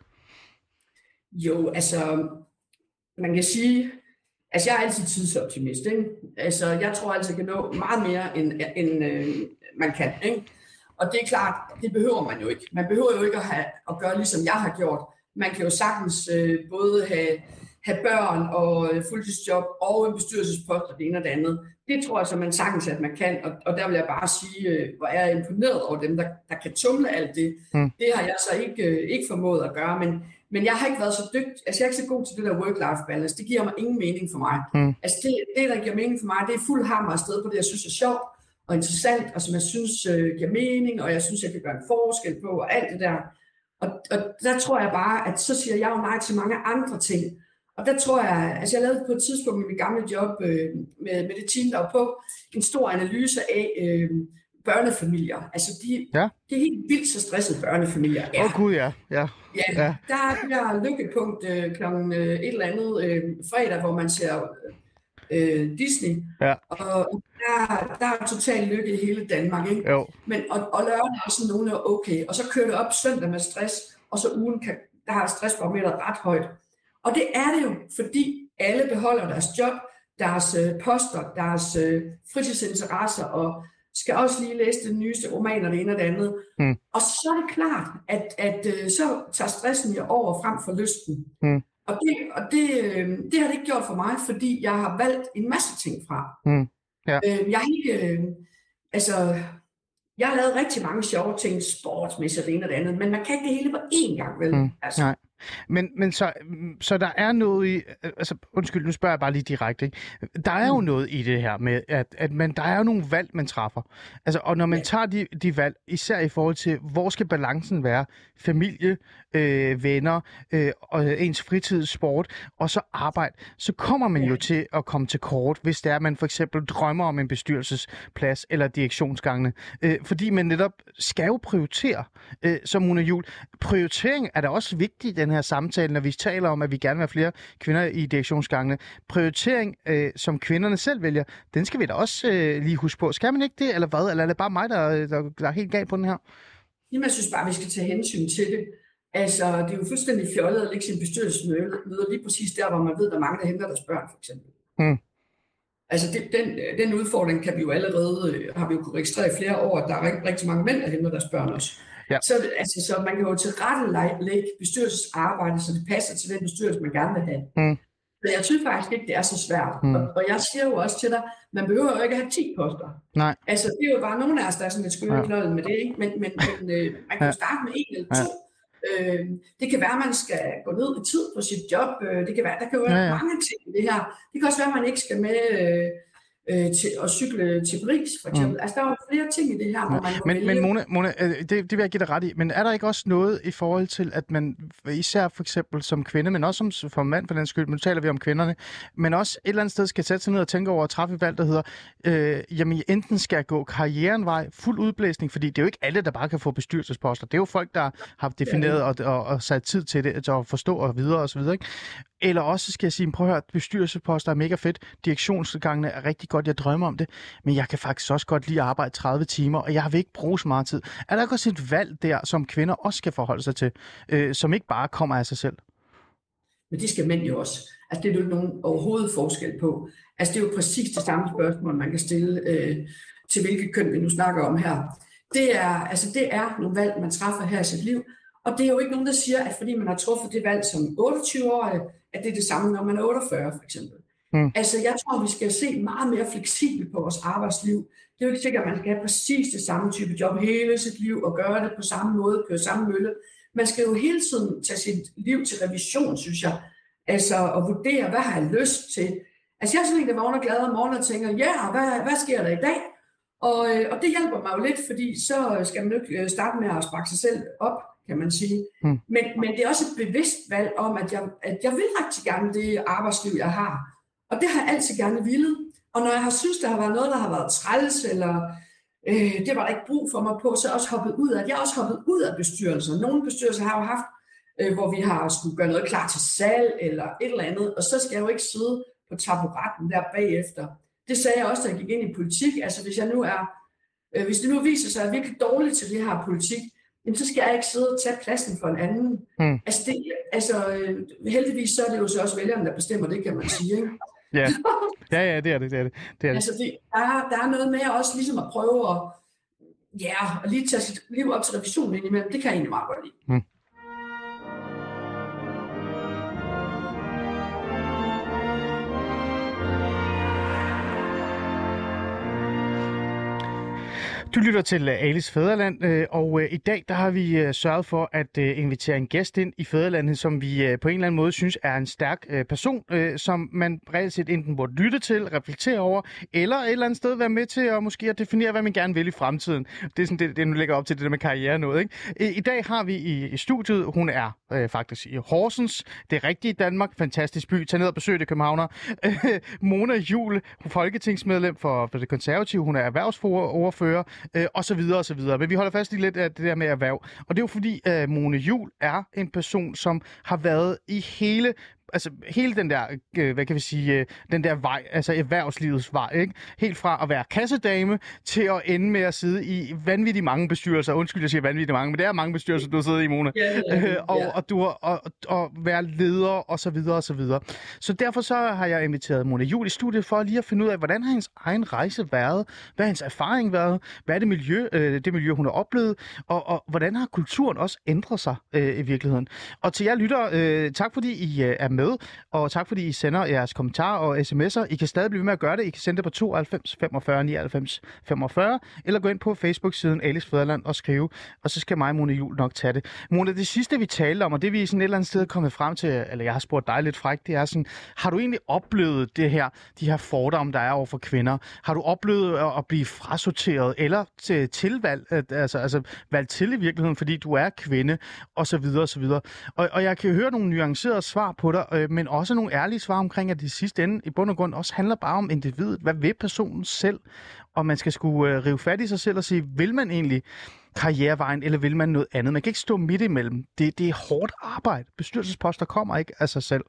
Jo, altså, man kan sige, altså jeg er altid tidsoptimist, ikke? Altså, jeg tror altid, jeg kan nå meget mere, end, end øh, man kan, ikke? Og det er klart, det behøver man jo ikke. Man behøver jo ikke at, have, at gøre, ligesom jeg har gjort. Man kan jo sagtens øh, både have, have børn og fuldtidsjob og en bestyrelsespost og det ene og det andet. Det tror jeg så, man sagtens, at man kan. Og, og der vil jeg bare sige, øh, hvor er jeg imponeret over dem, der, der kan tumle alt det. Mm. Det har jeg så ikke, øh, ikke formået at gøre, men, men jeg har ikke været så dygtig, altså jeg er ikke så god til det der work-life balance. Det giver mig ingen mening for mig. Mm. Altså det, det, der giver mening for mig, det er fuld hammer afsted på det, jeg synes er sjovt og interessant, og som jeg synes øh, giver mening, og jeg synes, jeg kan gøre en forskel på, og alt det der. Og, og der tror jeg bare, at så siger jeg jo nej til mange andre ting. Og der tror jeg, altså jeg lavede på et tidspunkt i mit gamle job øh, med, med det team, der var på, en stor analyse af øh, børnefamilier. Altså de, Ja. det er helt vildt så stressede børnefamilier Åh er. oh, gud, ja. ja. Ja, Ja. der er det der lykkepunkt øh, klokken øh, et eller andet øh, fredag, hvor man ser øh, Disney. Ja. Og der, der er total lykke i hele Danmark, ikke? Jo. Men, og, og lørdag er sådan nogenlunde okay. Og så kører det op søndag med stress, og så ugen kan, der har stressbarometeret ret højt. Og det er det jo, fordi alle beholder deres job, deres øh, poster, deres øh, fritidsinteresser og skal også lige læse den nyeste roman og det ene og det andet. Mm. Og så er det klart, at, at øh, så tager stressen jo over frem for lysten. Mm. Og, det, og det, øh, det har det ikke gjort for mig, fordi jeg har valgt en masse ting fra. Mm. Ja. Øh, jeg har ikke, øh, altså, jeg har lavet rigtig mange sjove ting, sportsmæssigt og det ene og det andet, men man kan ikke det hele på én gang, vel? Mm. Altså, Nej. Men, men så, så der er noget i, altså undskyld, nu spørger jeg bare lige direkte, ikke? der er jo Mm. noget i det her med, at, at man, der er jo nogle valg, man træffer. Altså, og når man tager de, de valg, især i forhold til, hvor skal balancen være, familie, øh, venner, øh, og ens fritid, sport, og så arbejde, så kommer man jo til at komme til kort, hvis det er, at man for eksempel drømmer om en bestyrelsesplads eller direktionsgangene. Øh, fordi man netop skal jo prioritere, øh, som Mona Jul. Prioritering er da også vigtig i den her samtale, når vi taler om, at vi gerne vil have flere kvinder i direktionsgangene. Prioritering, øh, som kvinderne selv vælger, den skal vi da også øh, lige huske på. Skal man ikke det, eller hvad? Eller er det bare mig, der, der, der er helt galt på den her? Jamen, jeg synes bare, vi skal tage hensyn til det. Altså, det er jo fuldstændig fjollet at lægge sin bestyrelsesmøder lige præcis der, hvor man ved, der er mange, der henter deres børn, for eksempel. Mm. Altså, det, den, den udfordring kan vi jo allerede, øh, har vi jo kunne registrere i flere år, at der er rigtig, rigtig mange mænd, der henter deres børn også. Ja. Så, altså, så man kan jo til rette lægge bestyrelsesarbejde, så det passer til den bestyrelse, man gerne vil have. Mm. Men jeg synes faktisk ikke, det er så svært. Mm. Og, og jeg siger jo også til dig, man behøver jo ikke at have 10 poster. Nej. Altså, det er jo bare nogle af os, der er sådan lidt skøre Ja. med det, ikke? Men, men, men øh, man kan jo Ja. starte med en eller Ja. to. Øh, det kan være, at man skal gå ned i tid på sit job. Øh, det kan være, der kan jo være Ja, ja. mange ting i det her. Det kan også være, at man ikke skal med øh, øh, til at cykle til Paris, for eksempel. Mm. Altså, der er jo flere ting i det her, hvor man Men, men Mona, Mona øh, det, det vil jeg give dig ret i, men er der ikke også noget i forhold til, at man især for eksempel som kvinde, men også som for mand for den skyld, nu taler vi om kvinderne, men også et eller andet sted skal sætte sig ned og tænke over at træffe et valg, der hedder, øh, jamen enten skal jeg gå karrieren vej, fuld udblæsning, fordi det er jo ikke alle, der bare kan få bestyrelsesposter. Det er jo folk, der har defineret og, og, og sat tid til det, til at forstå og videre og så videre, ikke? Eller også skal jeg sige, prøv at høre, bestyrelsesposter er mega fedt, direktionsgangene er rigtig godt, jeg drømmer om det, men jeg kan faktisk også godt lide at arbejde 30 timer, og jeg vil ikke bruge så meget tid. Er der ikke også et valg der, som kvinder også skal forholde sig til, øh, som ikke bare kommer af sig selv? Men det skal mænd jo også. Altså, det er jo ikke nogen overhovedet forskel på. Altså, det er jo præcis det samme spørgsmål, man kan stille øh, til hvilket køn vi nu snakker om her. Det er, altså, det er nogle valg, man træffer her i sit liv, og det er jo ikke nogen, der siger, at fordi man har truffet det valg som 28-årig, at det er det samme, når man er 48 for eksempel. Mm. Altså, jeg tror, vi skal se meget mere fleksibelt på vores arbejdsliv. Det er jo ikke sikkert, at man skal have præcis det samme type job hele sit liv og gøre det på samme måde, på samme mølle. Man skal jo hele tiden tage sit liv til revision, synes jeg. Altså, og vurdere, hvad har jeg lyst til? Altså, jeg er sådan en, der vågner glad om morgenen og tænker, ja, yeah, hvad, hvad sker der i dag? Og, øh, og det hjælper mig jo lidt, fordi så skal man jo ikke øh, starte med at sparke sig selv op, kan man sige. Mm. Men, men det er også et bevidst valg om, at jeg, at jeg vil rigtig gerne det arbejdsliv, jeg har. Og det har jeg altid gerne ville. Og når jeg har synes, der har været noget, der har været træls, eller øh, det var der ikke brug for mig på, så er jeg også hoppet ud af. Jeg er også hoppet ud af bestyrelser. Nogle bestyrelser har jo haft, øh, hvor vi har skulle gøre noget klar til salg, eller et eller andet, og så skal jeg jo ikke sidde på taburetten der bagefter. Det sagde jeg også, da jeg gik ind i politik. Altså hvis jeg nu er, øh, hvis det nu viser sig, at jeg er virkelig dårlig til det her politik, jamen, så skal jeg ikke sidde og tage pladsen for en anden. Mm. Altså, det, altså øh, heldigvis så er det jo så også vælgerne, der bestemmer det, kan man sige. Ikke? Ja, *laughs* ja, ja det er det. det, er det. det, er det. Altså, det, der, er, der er noget med også ligesom at prøve at, ja, at lige tage sit liv op til revision indimellem. Det kan jeg egentlig meget godt lide. Du lytter til øh, Alice Fæderland, øh, og øh, i dag der har vi sørget for at invitere en gæst ind i Fæderlandet, som vi på en eller anden måde synes er en stærk person, som man reelt set enten burde lytte til, reflektere over, eller et eller andet sted være med til at måske at definere, hvad man gerne vil i fremtiden. Det er sådan det, det nu lægger op til det der med karriere noget. Ikke? I, dag har vi i, i studiet, hun er øh, faktisk i Horsens, det rigtige Danmark, fantastisk by, tag ned og besøg det københavner. *laughs* Mona Jul, folketingsmedlem for, for det konservative, hun er erhvervsordfører, øh, og så videre og så videre. Men vi holder fast i lidt af det der med erhverv. Og det er jo fordi, øh, Mone Jul er en person, som har været i hele altså hele den der, øh, hvad kan vi sige, øh, den der vej, altså erhvervslivets vej, ikke? Helt fra at være kassedame til at ende med at sidde i vanvittigt mange bestyrelser. Undskyld, jeg siger vanvittigt mange, men det er mange bestyrelser, du sidder i, Mona. Ja, ja, Øh, og, ja. og, du har, og, og være leder og så videre og så videre. Så derfor så har jeg inviteret Mona Jul i studiet for lige at finde ud af, hvordan har hendes egen rejse været? Hvad har hendes erfaring været? Hvad er det miljø, øh, det miljø hun har oplevet? Og, og hvordan har kulturen også ændret sig øh, i virkeligheden? Og til jer lytter, øh, tak fordi I øh, er med, og tak fordi I sender jeres kommentarer og sms'er. I kan stadig blive ved med at gøre det. I kan sende det på 92 45 99 45, eller gå ind på Facebook-siden Alice Fæderland og skrive, og så skal mig og Mona Jul nok tage det. Mona, det sidste vi talte om, og det vi sådan et eller andet sted er kommet frem til, eller jeg har spurgt dig lidt frækt, det er sådan, har du egentlig oplevet det her, de her fordomme, der er over for kvinder? Har du oplevet at, at blive frasorteret, eller til, tilvalg, altså, altså valgt til i virkeligheden, fordi du er kvinde, og så videre, og så videre. Og, og jeg kan høre nogle nuancerede svar på dig, øh, men også nogle ærlige svar omkring, at det sidste ende i bund og grund også handler bare om individet. Hvad vil personen selv? Og man skal skulle øh, rive fat i sig selv og sige, vil man egentlig karrierevejen, eller vil man noget andet? Man kan ikke stå midt imellem. Det, det er hårdt arbejde. Bestyrelsesposter kommer ikke af sig selv.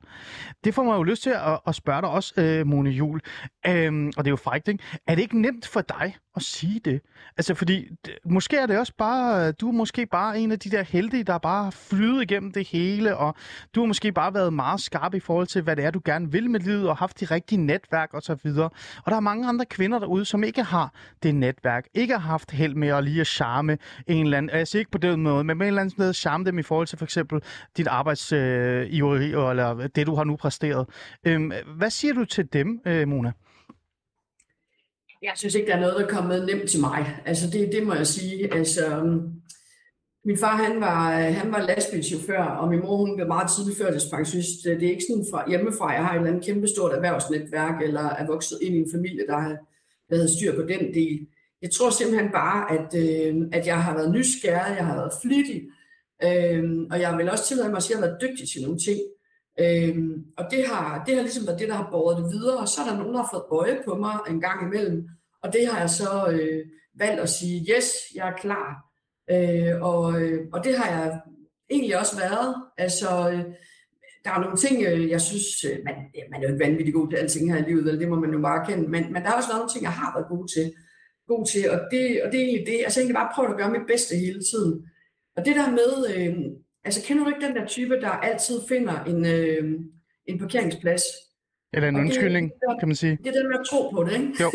Det får mig jo lyst til at, at spørge dig også, øh, Mone Jul. Øhm, og det er jo frækt, ikke? Er det ikke nemt for dig at sige det? Altså, fordi det, måske er det også bare, du er måske bare en af de der heldige, der bare flyder igennem det hele, og du har måske bare været meget skarp i forhold til, hvad det er, du gerne vil med livet, og haft de rigtige netværk og så videre. Og der er mange andre kvinder derude, som ikke har det netværk, ikke har haft held med at lige at charme en eller anden, jeg siger ikke på den måde, men med en eller anden måde charme dem i forhold til for eksempel dit arbejdsiveri, øh, eller det, du har nu præsteret. Øhm, hvad siger du til dem, øh, Mona? Jeg synes ikke, der er noget, der er kommet nemt til mig. Altså, det, det må jeg sige. Altså, øhm, min far, han var, han var lastbilchauffør, og min mor, hun blev meget tidligt førtidspensionist. Det er ikke sådan fra hjemmefra, jeg har et eller andet kæmpestort erhvervsnetværk, eller er vokset ind i en familie, der har der havde styr på den del. Jeg tror simpelthen bare, at, øh, at jeg har været nysgerrig, jeg har været flittig, øh, og jeg vil også tillade mig at sige, at jeg har været dygtig til nogle ting. Øh, og det har, det har ligesom været det, der har båret det videre, og så er der nogen, der har fået øje på mig en gang imellem, og det har jeg så øh, valgt at sige, yes, jeg er klar. Øh, og, øh, og det har jeg egentlig også været. Altså, øh, der er nogle ting, øh, jeg synes, øh, man, man er jo ikke vanvittig god til alting her i livet, eller det må man jo bare kende, men, men der er også været nogle ting, jeg har været god til, god til og, det, og det er egentlig det. Altså, jeg egentlig bare prøvet at gøre mit bedste hele tiden. Og det der med, øh, altså kender du ikke den der type, der altid finder en, øh, en parkeringsplads? Eller en Og det- undskyldning, kan man sige. Det er den med at tro på det, ikke? Jo.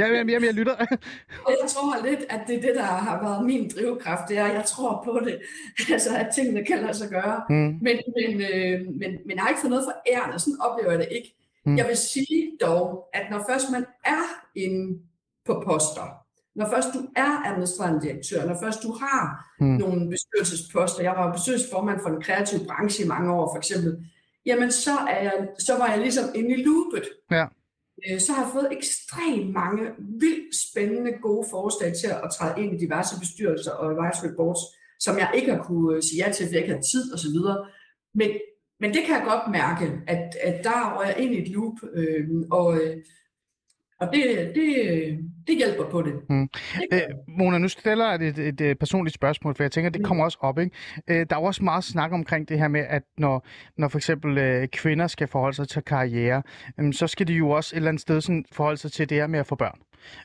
Jamen, jamen, jamen, jeg lytter. *laughs* Og jeg tror lidt, at det er det, der har været min drivkraft, det er, at jeg tror på det. *laughs* altså, at tingene kan lade sig gøre. Mm. Men, men, øh, men, men jeg har ikke fået noget for ærende, sådan oplever jeg det ikke. Mm. Jeg vil sige dog, at når først man er inde på poster, når først du er administrerende direktør, når først du har Mm. nogle bestyrelsesposter, jeg var bestyrelsesformand for den kreative branche i mange år for eksempel, jamen så, er jeg, så var jeg ligesom inde i loopet. Ja. Øh, Så har jeg fået ekstremt mange vildt spændende gode forslag til at træde ind i diverse bestyrelser og advisory boards, som jeg ikke har kunne øh, sige ja til, fordi jeg ikke havde tid osv. Men, men det kan jeg godt mærke, at, at der rører jeg ind i et loop, øh, og, og det, det, det hjælper på det. Mm. det Øh, Mona, nu stiller jeg et, et, et personligt spørgsmål, for jeg tænker, det Mm. kommer også op. Ikke? Øh, der er jo også meget snak omkring det her med, at når, når for eksempel øh, kvinder skal forholde sig til karriere, øh, så skal de jo også et eller andet sted sådan, forholde sig til det her med at få børn.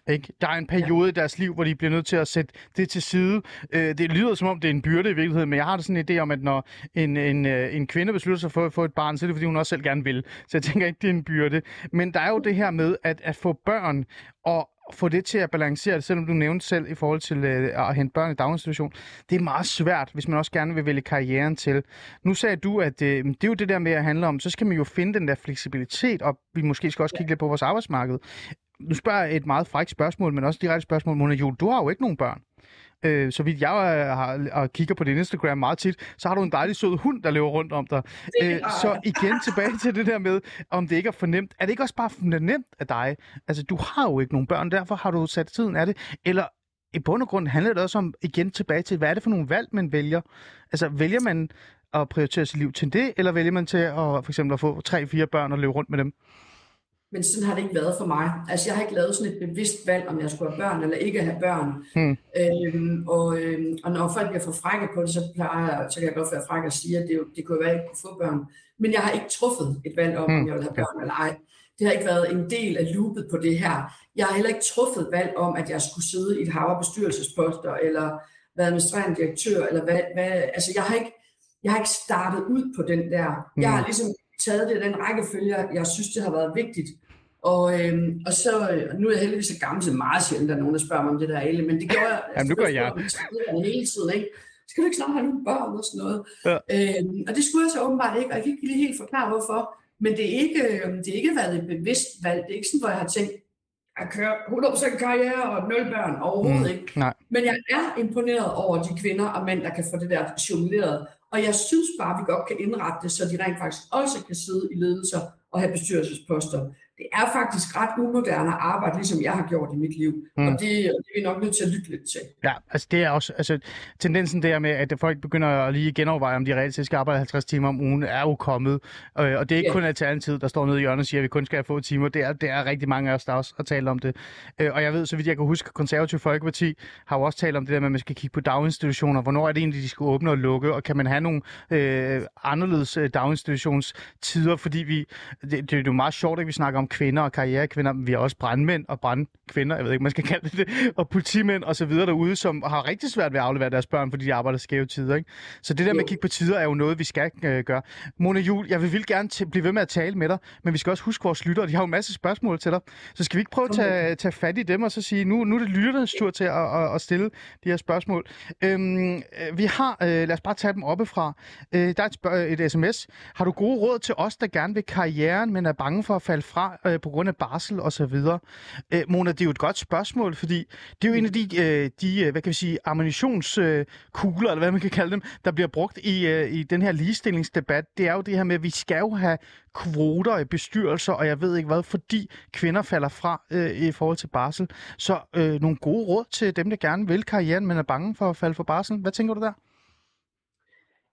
Ikke? Der er en periode ja. i deres liv, hvor de bliver nødt til at sætte det til side. Øh, det lyder som om, det er en byrde i virkeligheden, men jeg har da sådan en idé om, at når en, en, øh, en kvinde beslutter sig for at få et barn, så er det, fordi hun også selv gerne vil. Så jeg tænker ikke, det er en byrde. Men der er jo det her med at, at få børn, og få det til at balancere det, selvom du nævnte selv i forhold til øh, at hente børn i daginstitution. Det er meget svært, hvis man også gerne vil vælge karrieren til. Nu sagde du, at øh, det er jo det der med at handle om, så skal man jo finde den der fleksibilitet, og vi måske skal også kigge lidt på vores arbejdsmarked. Nu spørger jeg et meget frækt spørgsmål, men også et direkte spørgsmål. Mona Juhl, du har jo ikke nogen børn. Øh, så vidt jeg øh, har, og kigger på din Instagram meget tit, så har du en dejlig sød hund, der løber rundt om dig. Øh, så igen tilbage til det der med, om det ikke er for nemt. Er det ikke også bare for nemt af dig? Altså, du har jo ikke nogen børn, derfor har du sat tiden af det. Eller i bund og grund handler det også om, igen tilbage til, hvad er det for nogle valg, man vælger? Altså, vælger man at prioritere sit liv til det, eller vælger man til at for eksempel at få tre-fire børn og løbe rundt med dem? Men sådan har det ikke været for mig. Altså, jeg har ikke lavet sådan et bevidst valg, om jeg skulle have børn eller ikke have børn. Hmm. Øhm, og, øhm, og når folk bliver for frække på det, så, plejer, jeg- så kan jeg godt være fræk og sige, at det, det kunne være, at jeg ikke kunne få børn. Men jeg har ikke truffet et valg om, Hmm. om jeg vil have børn eller ej. Det har ikke været en del af loopet på det her. Jeg har heller ikke truffet et valg om, at jeg skulle sidde i et hav af bestyrelsesposter, eller være administrerende direktør, eller hvad, hvad altså jeg har ikke, jeg har ikke startet ud på den der. Jeg har ligesom taget det den rækkefølge, jeg synes, det har været vigtigt. Og, øhm, og så, nu er jeg heldigvis så gammel, så det meget sjældent, at nogen der spørger mig om det der Ale, men det gjorde jeg. Jamen, nu gør jeg. jeg. Hele tiden, ikke? Skal du ikke snart have nogle børn og sådan noget? Ja. Øhm, og det skulle jeg så åbenbart ikke, og jeg kan ikke lige helt forklare, hvorfor. Men det er ikke, øh, det er ikke været et bevidst valg. Det er ikke sådan, hvor jeg har tænkt, at køre 100% karriere og nul børn. Overhovedet Mm, ikke. nej. Men jeg er imponeret over de kvinder og mænd, der kan få det der jongleret. Og jeg synes bare, at vi godt kan indrette det, så de rent faktisk også kan sidde i ledelser og have bestyrelsesposter. Det er faktisk ret umoderne arbejde, ligesom jeg har gjort i mit liv. Mm. Og det, det er vi nok nødt til at lytte lidt til. Ja, altså det er også, altså tendensen der med, at folk begynder at lige genoverveje, om de reelt set skal arbejde 50 timer om ugen, er jo kommet. Øh, og det er ikke Ja. kun Alternativet, der står nede i hjørnet og siger, at vi kun skal have få timer. Det er, det er rigtig mange af os, der også har talt om det. Øh, og jeg ved, så vidt jeg kan huske, Konservativ Folkeparti har jo også talt om det der med, at man skal kigge på daginstitutioner. Hvornår er det egentlig, de skal åbne og lukke? Og kan man have nogle øh, anderledes øh, daginstitutionstider? Fordi vi, det, det er jo meget sjovt, at vi snakker om kvinder og karrierekvinder, vi har også brandmænd og brandkvinder, jeg ved ikke, man skal kalde det det, og politimænd og så videre derude, som har rigtig svært ved at aflevere deres børn, fordi de arbejder skæve tider. Ikke? Så det der med at kigge på tider er jo noget, vi skal øh, gøre. Mona Jul, jeg vil vildt gerne t- blive ved med at tale med dig, men vi skal også huske vores lyttere. De har jo en masse spørgsmål til dig. Så skal vi ikke prøve at tage, tage fat i dem og så sige, nu, nu er det lytternes tur til at, at, at stille de her spørgsmål. Øhm, øh, vi har, øh, lad os bare tage dem oppefra. Øh, der er et, spørg- et sms. Har du gode råd til os, der gerne vil karrieren, men er bange for at falde fra øh, på grund af barsel og så videre? Øh, Mona, det er jo et godt spørgsmål, fordi det er jo en af de, øh, de øh, hvad kan vi sige, ammunitionskugler, øh, kugler, eller hvad man kan kalde dem, der bliver brugt i, øh, i den her ligestillingsdebat. Det er jo det her med, at vi skal jo have kvoter i bestyrelser, og jeg ved ikke hvad, fordi kvinder falder fra øh, i forhold til barsel. Så øh, nogle gode råd til dem, der gerne vil karrieren, men er bange for at falde for barsel. Hvad tænker du der?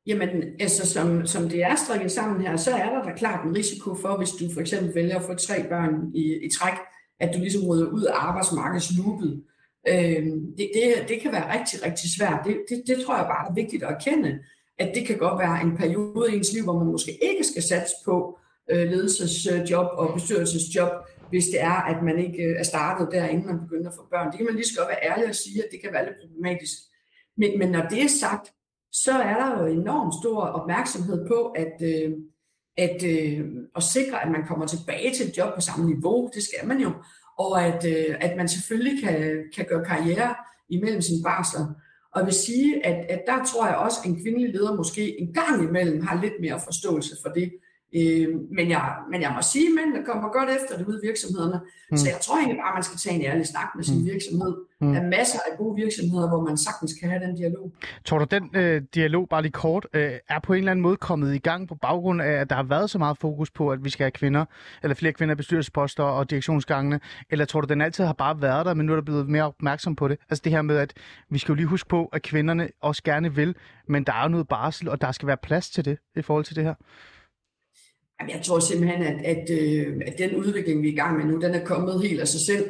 Jamen, altså som, som det er strikket sammen her, så er der da klart en risiko for, hvis du for eksempel vælger at få tre børn i, i træk, at du ligesom rydder ud af arbejdsmarkedsloopet. Øhm, det, det, det kan være rigtig, rigtig svært. Det, det, det tror jeg bare er vigtigt at erkende, at det kan godt være en periode i ens liv, hvor man måske ikke skal satse på øh, ledelsesjob og bestyrelsesjob, hvis det er, at man ikke øh, er startet der, inden man begynder at få børn. Det kan man lige så godt være ærlig og sige, at det kan være lidt problematisk. Men, men når det er sagt, så er der jo enormt stor opmærksomhed på at, øh, at, øh, at sikre, at man kommer tilbage til et job på samme niveau. Det skal man jo. Og at, øh, at man selvfølgelig kan, kan gøre karriere imellem sine barsler. Og jeg vil sige, at, at der tror jeg også, at en kvindelig leder måske en gang imellem har lidt mere forståelse for det. Øh, men, jeg, men jeg må sige, at mændene kommer godt efter det ude i virksomhederne. Mm. Så jeg tror egentlig bare, at man skal tage en ærlig snak med sin Mm. virksomhed. Mm. Der er masser af gode virksomheder, hvor man sagtens kan have den dialog. Tror du, den øh, dialog, bare lige kort, øh, er på en eller anden måde kommet i gang på baggrund af, at der har været så meget fokus på, at vi skal have kvinder, eller flere kvinder i bestyrelsesposter og direktionsgangene? Eller tror du, den altid har bare været der, men nu er der blevet mere opmærksom på det? Altså det her med, at vi skal jo lige huske på, at kvinderne også gerne vil, men der er jo noget barsel, og der skal være plads til det i forhold til det her. Jeg tror simpelthen, at, at, øh, at den udvikling, vi er i gang med nu, den er kommet helt af sig selv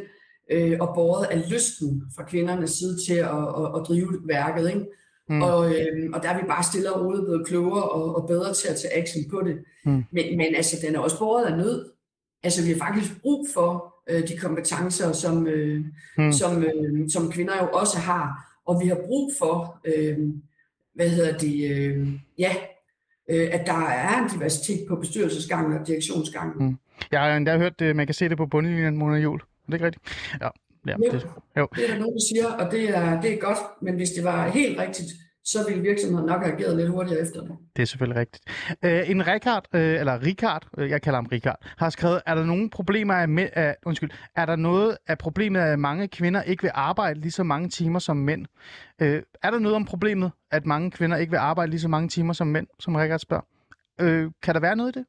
øh, og båret af lysten fra kvindernes side til at, at, at drive værket. Ikke? Mm. Og, øh, og der er vi bare stille og roligt blevet klogere og, og bedre til at tage action på det. Mm. Men, men altså, den er også båret af nød. Altså, vi har faktisk brug for øh, de kompetencer, som, øh, mm. som, øh, som kvinder jo også har. Og vi har brug for, øh, hvad hedder det, øh, ja, øh, at der er en diversitet på bestyrelsesgangen og direktionsgangen. Mm. Jeg har endda hørt, at man kan se det på bundlinjen, Mona Jul. Er det ikke rigtigt? Ja. ja Jo. det, jo. Det er der nogen, der siger, og det er, det er godt, men hvis det var helt rigtigt, så ville virksomheden nok have ageret lidt hurtigere efter det. Det er selvfølgelig rigtigt. Øh, en Rikard, øh, eller Rikard, øh, jeg kalder ham Rikard, har skrevet, er der nogle problemer af, mænd, af undskyld, er der noget af problemet, at mange kvinder ikke vil arbejde lige så mange timer som mænd? Øh, er der noget om problemet, at mange kvinder ikke vil arbejde lige så mange timer som mænd, som Rikard spørger? Øh, kan der være noget i det?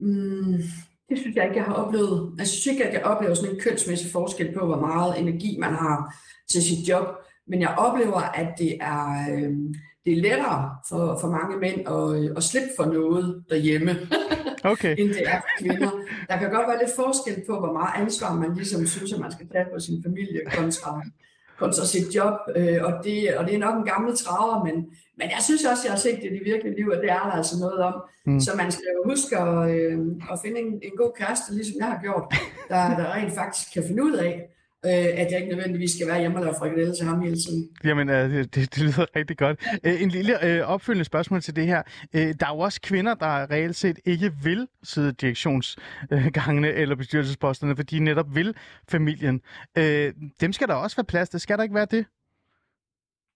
Mm, det synes jeg ikke, jeg har oplevet. Jeg synes ikke, at jeg oplever sådan en kønsmæssig forskel på, hvor meget energi man har til sit job. Men jeg oplever, at det er, øh, det er lettere for, for mange mænd at, at slippe for noget derhjemme. *laughs* Okay. end det er for kvinder. Der kan godt være lidt forskel på, hvor meget ansvar man ligesom synes, at man skal tage på sin familie kontra, kontra sit job. Øh, og, det, og det er nok en gammel traver, men, men jeg synes også, jeg har set det i det virkelige liv, at det er der altså noget om. Mm. Så man skal jo huske at, øh, at finde en, en god kæreste, ligesom jeg har gjort, der, der rent faktisk kan finde ud af, øh, at jeg ikke nødvendigvis skal være hjemme og lave frikadelle til ham hele tiden. Jamen, øh, det, det, lyder rigtig godt. Øh, en lille øh, opfølgende spørgsmål til det her. Øh, der er jo også kvinder, der reelt set ikke vil sidde i direktionsgangene eller bestyrelsesposterne, fordi de netop vil familien. Øh, dem skal der også være plads til. Skal der ikke være det?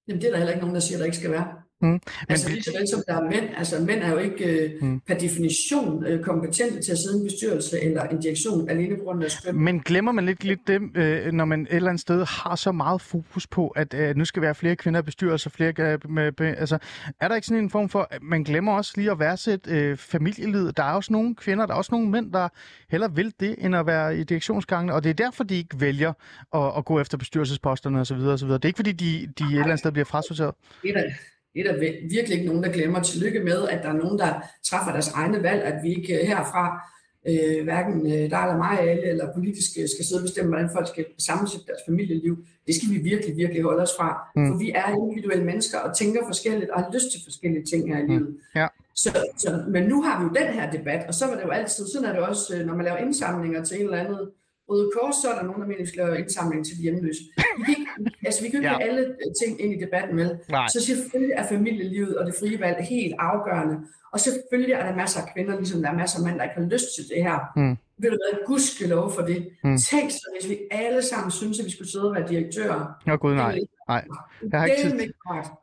Jamen, det er der heller ikke nogen, der siger, der ikke skal være. Mm. Altså Men- lige så vel som der er mænd. Altså mænd er jo ikke øh, Mm. per definition øh, kompetente til at sidde i en bestyrelse eller en direktion alene på grund af deres køn. Men glemmer man lidt, lidt dem, øh, når man et eller andet sted har så meget fokus på, at øh, nu skal være flere kvinder i bestyrelser, flere, øh, med, altså, er der ikke sådan en form for, at man glemmer også lige at værdsætte øh, familielivet? Der er også nogle kvinder, der er også nogle mænd, der hellere vil det, end at være i direktionsgangene, og det er derfor, de ikke vælger at, at gå efter bestyrelsesposterne osv. osv. Det er ikke, fordi de, de et eller andet sted bliver frasorteret. Det er, det er der vir- virkelig ikke nogen, der glemmer. Tillykke med, at der er nogen, der træffer deres egne valg, at vi ikke øh, herfra, øh, hverken øh, der eller mig alle, eller politisk øh, skal sidde og bestemme, hvordan folk skal sammensætte deres familieliv. Det skal vi virkelig, virkelig holde os fra. Mm. Mm. For vi er individuelle mennesker og tænker forskelligt og har lyst til forskellige ting her i livet. Ja. Så, så, men nu har vi jo den her debat, og så var det jo altid, sådan er det også, når man laver indsamlinger til en eller andet Røde Kors, så er der nogen, der mener, at vi skal lave indsamling til de hjemløse. Vi kan ikke, altså, vi kan ikke Ja. alle ting ind i debatten? Nej. Så selvfølgelig er familielivet og det frie valg helt afgørende. Og selvfølgelig er der masser af kvinder, ligesom der er masser af mænd, der ikke har lyst til det her. Mm. Vil du være gudskelov for det? Mm. Tænk så, hvis vi alle sammen synes, at vi skulle sidde og være direktører. Åh gud, nej. Nej. Jeg har ikke tid-.